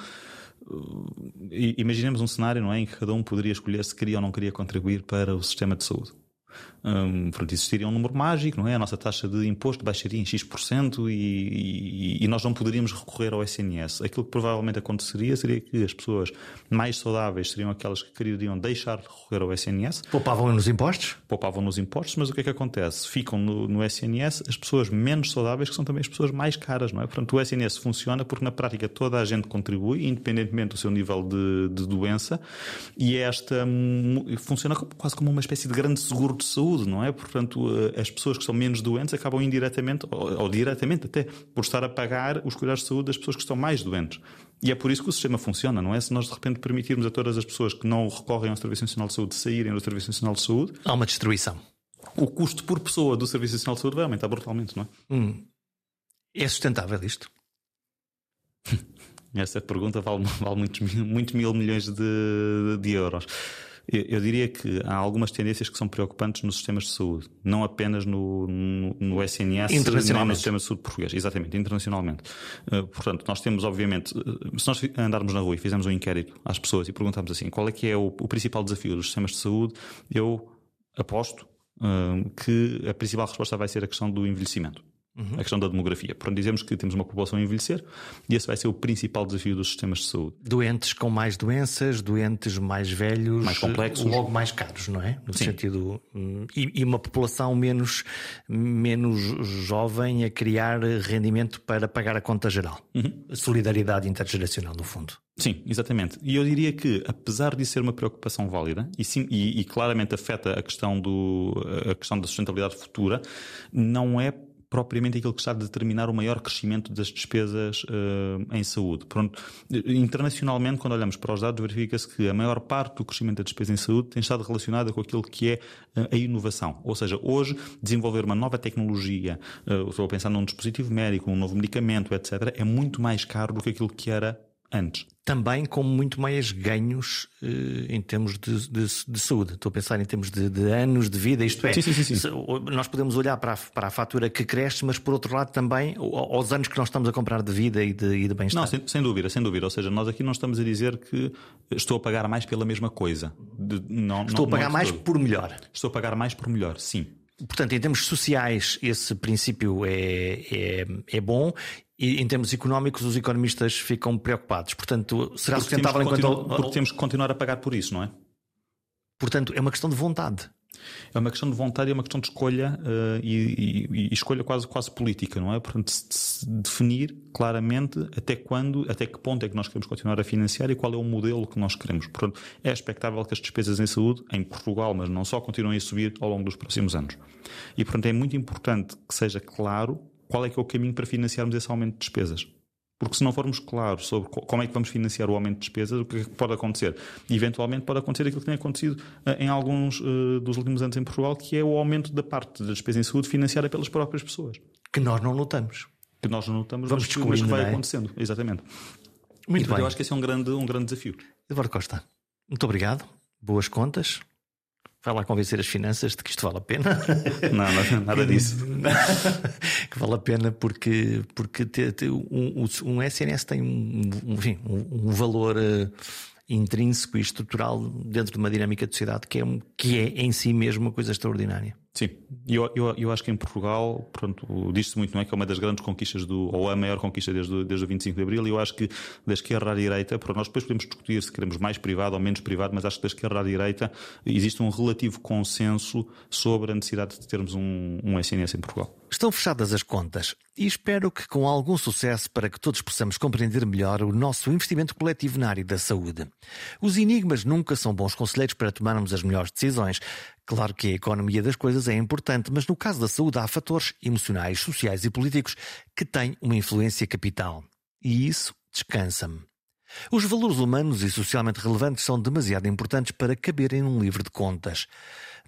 Imaginemos um cenário não é, em que cada um poderia escolher se queria ou não queria contribuir para o sistema de saúde. Um, pronto, existiria um número mágico, não é? A nossa taxa de imposto baixaria em X% e, e, e, nós não poderíamos recorrer ao SNS. Aquilo que provavelmente aconteceria seria que as pessoas mais saudáveis seriam aquelas que queriam deixar de recorrer ao SNS.
Poupavam nos impostos?
Poupavam nos impostos, mas o que é que acontece? Ficam no, no SNS as pessoas menos saudáveis, que são também as pessoas mais caras, não é? Portanto, o SNS funciona porque na prática toda a gente contribui, independentemente do seu nível de, de doença, e esta hum, funciona quase como uma espécie de grande seguro de saúde, não é? Portanto, eh, as pessoas que são menos doentes acabam indiretamente, ou, ou diretamente até, por estar a pagar os cuidados de saúde das pessoas que estão mais doentes. E é por isso que o sistema funciona, não é? Se nós de repente permitirmos a todas as pessoas que não recorrem ao Serviço Nacional de Saúde saírem do Serviço Nacional de Saúde.
Há uma destruição.
O custo por pessoa do Serviço Nacional de Saúde vai aumentar brutalmente, não é?
Hum. É sustentável isto?
Essa pergunta vale, vale muitos, muitos mil milhões de, de euros. Eu, eu, diria que há algumas tendências que são preocupantes nos sistemas de saúde, não apenas no, no, no SNS, nem no sistema de saúde português, exatamente, internacionalmente. Uh, portanto, nós temos, obviamente, uh, se nós andarmos na rua e fizermos um inquérito às pessoas e perguntarmos assim qual é que é o, o principal desafio dos sistemas de saúde, eu aposto uh, que a principal resposta vai ser a questão do envelhecimento. Uhum. A questão da demografia. Portanto, dizemos que temos uma população a envelhecer e esse vai ser o principal desafio dos sistemas de saúde.
Doentes com mais doenças, doentes mais velhos,
mais complexos,
logo mais caros, não é? No Sim. sentido hum, e, e, uma população menos menos jovem a criar rendimento para pagar a conta geral. Uhum. Solidariedade intergeracional, no fundo.
Sim, exatamente. E eu diria que, apesar de ser uma preocupação válida e, sim, e, e claramente afeta a questão, do, a questão da sustentabilidade futura, não é propriamente aquilo que está a determinar o maior crescimento das despesas uh, em saúde. Pronto, internacionalmente, quando olhamos para os dados, verifica-se que a maior parte do crescimento da despesa em saúde tem estado relacionada com aquilo que é uh, a inovação. Ou seja, hoje, desenvolver uma nova tecnologia, uh, estou a pensar num dispositivo médico, um novo medicamento, etc., é muito mais caro do que aquilo que era antes.
Também com muito mais ganhos eh, em termos de, de, de, saúde. Estou a pensar em termos de, de anos de vida, isto é.
Sim, sim, sim,
nós podemos olhar para a, para a fatura que cresce, mas por outro lado também aos anos que nós estamos a comprar de vida e de, e de bem-estar.
Não, sem, sem, dúvida, sem dúvida. Ou seja, nós aqui não estamos a dizer que estou a pagar mais pela mesma coisa.
não, estou não, a pagar mais por melhor.
Estou a pagar mais por melhor, sim.
Portanto, em termos sociais, esse princípio é, é, é bom e em termos económicos os economistas ficam preocupados. Portanto, será porque sustentável
enquanto. Porque temos que continuar a pagar por isso, não é?
Portanto, é uma questão de vontade.
É uma questão de vontade e é uma questão de escolha uh, e, e, e, escolha quase, quase política, não é? Portanto, se, se definir claramente até quando, até que ponto é que nós queremos continuar a financiar e qual é o modelo que nós queremos. Portanto, é expectável que as despesas em saúde, em Portugal, mas não só, continuem a subir ao longo dos próximos anos. E, portanto, é muito importante que seja claro qual é que é o caminho para financiarmos esse aumento de despesas. Porque se não formos claros sobre como é que vamos financiar o aumento de despesas, o que, é que pode acontecer? Eventualmente pode acontecer aquilo que tem acontecido uh, em alguns uh, dos últimos anos em Portugal, que é o aumento da parte da despesa em saúde financiada pelas próprias pessoas.
Que nós não notamos.
Que nós não notamos, vamos mas, mas que vai é? acontecendo. Exatamente. Muito e, bem. Eu acho que esse é um grande, um grande desafio.
Eduardo Costa, muito obrigado. Boas contas. Vai lá convencer as finanças de que isto vale a pena.
Não, nada disso.
que vale a pena porque, porque te, te, um, um, SNS tem um, um, um valor uh, intrínseco e estrutural dentro de uma dinâmica de sociedade que é, que é em si mesmo uma coisa extraordinária.
Sim, eu, eu, eu acho que em Portugal, pronto, diz-se muito, não é? Que é uma das grandes conquistas do, ou a maior conquista desde, desde o 25 de Abril, e eu acho que da esquerda à direita, para nós depois podemos discutir se queremos mais privado ou menos privado, mas acho que da esquerda à direita existe um relativo consenso sobre a necessidade de termos um, um SNS em Portugal.
Estão fechadas as contas e espero que com algum sucesso para que todos possamos compreender melhor o nosso investimento coletivo na área da saúde. Os enigmas nunca são bons conselheiros para tomarmos as melhores decisões. Claro que a economia das coisas é importante, mas no caso da saúde há fatores emocionais, sociais e políticos que têm uma influência capital. E isso descansa-me. Os valores humanos e socialmente relevantes são demasiado importantes para caberem num livro de contas.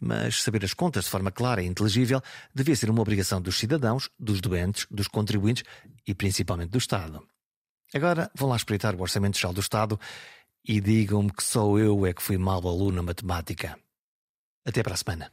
Mas saber as contas de forma clara e inteligível devia ser uma obrigação dos cidadãos, dos doentes, dos contribuintes e principalmente do Estado. Agora vão lá espreitar o Orçamento Geral do Estado e digam-me que só eu é que fui mau aluno na matemática. Até para a semana.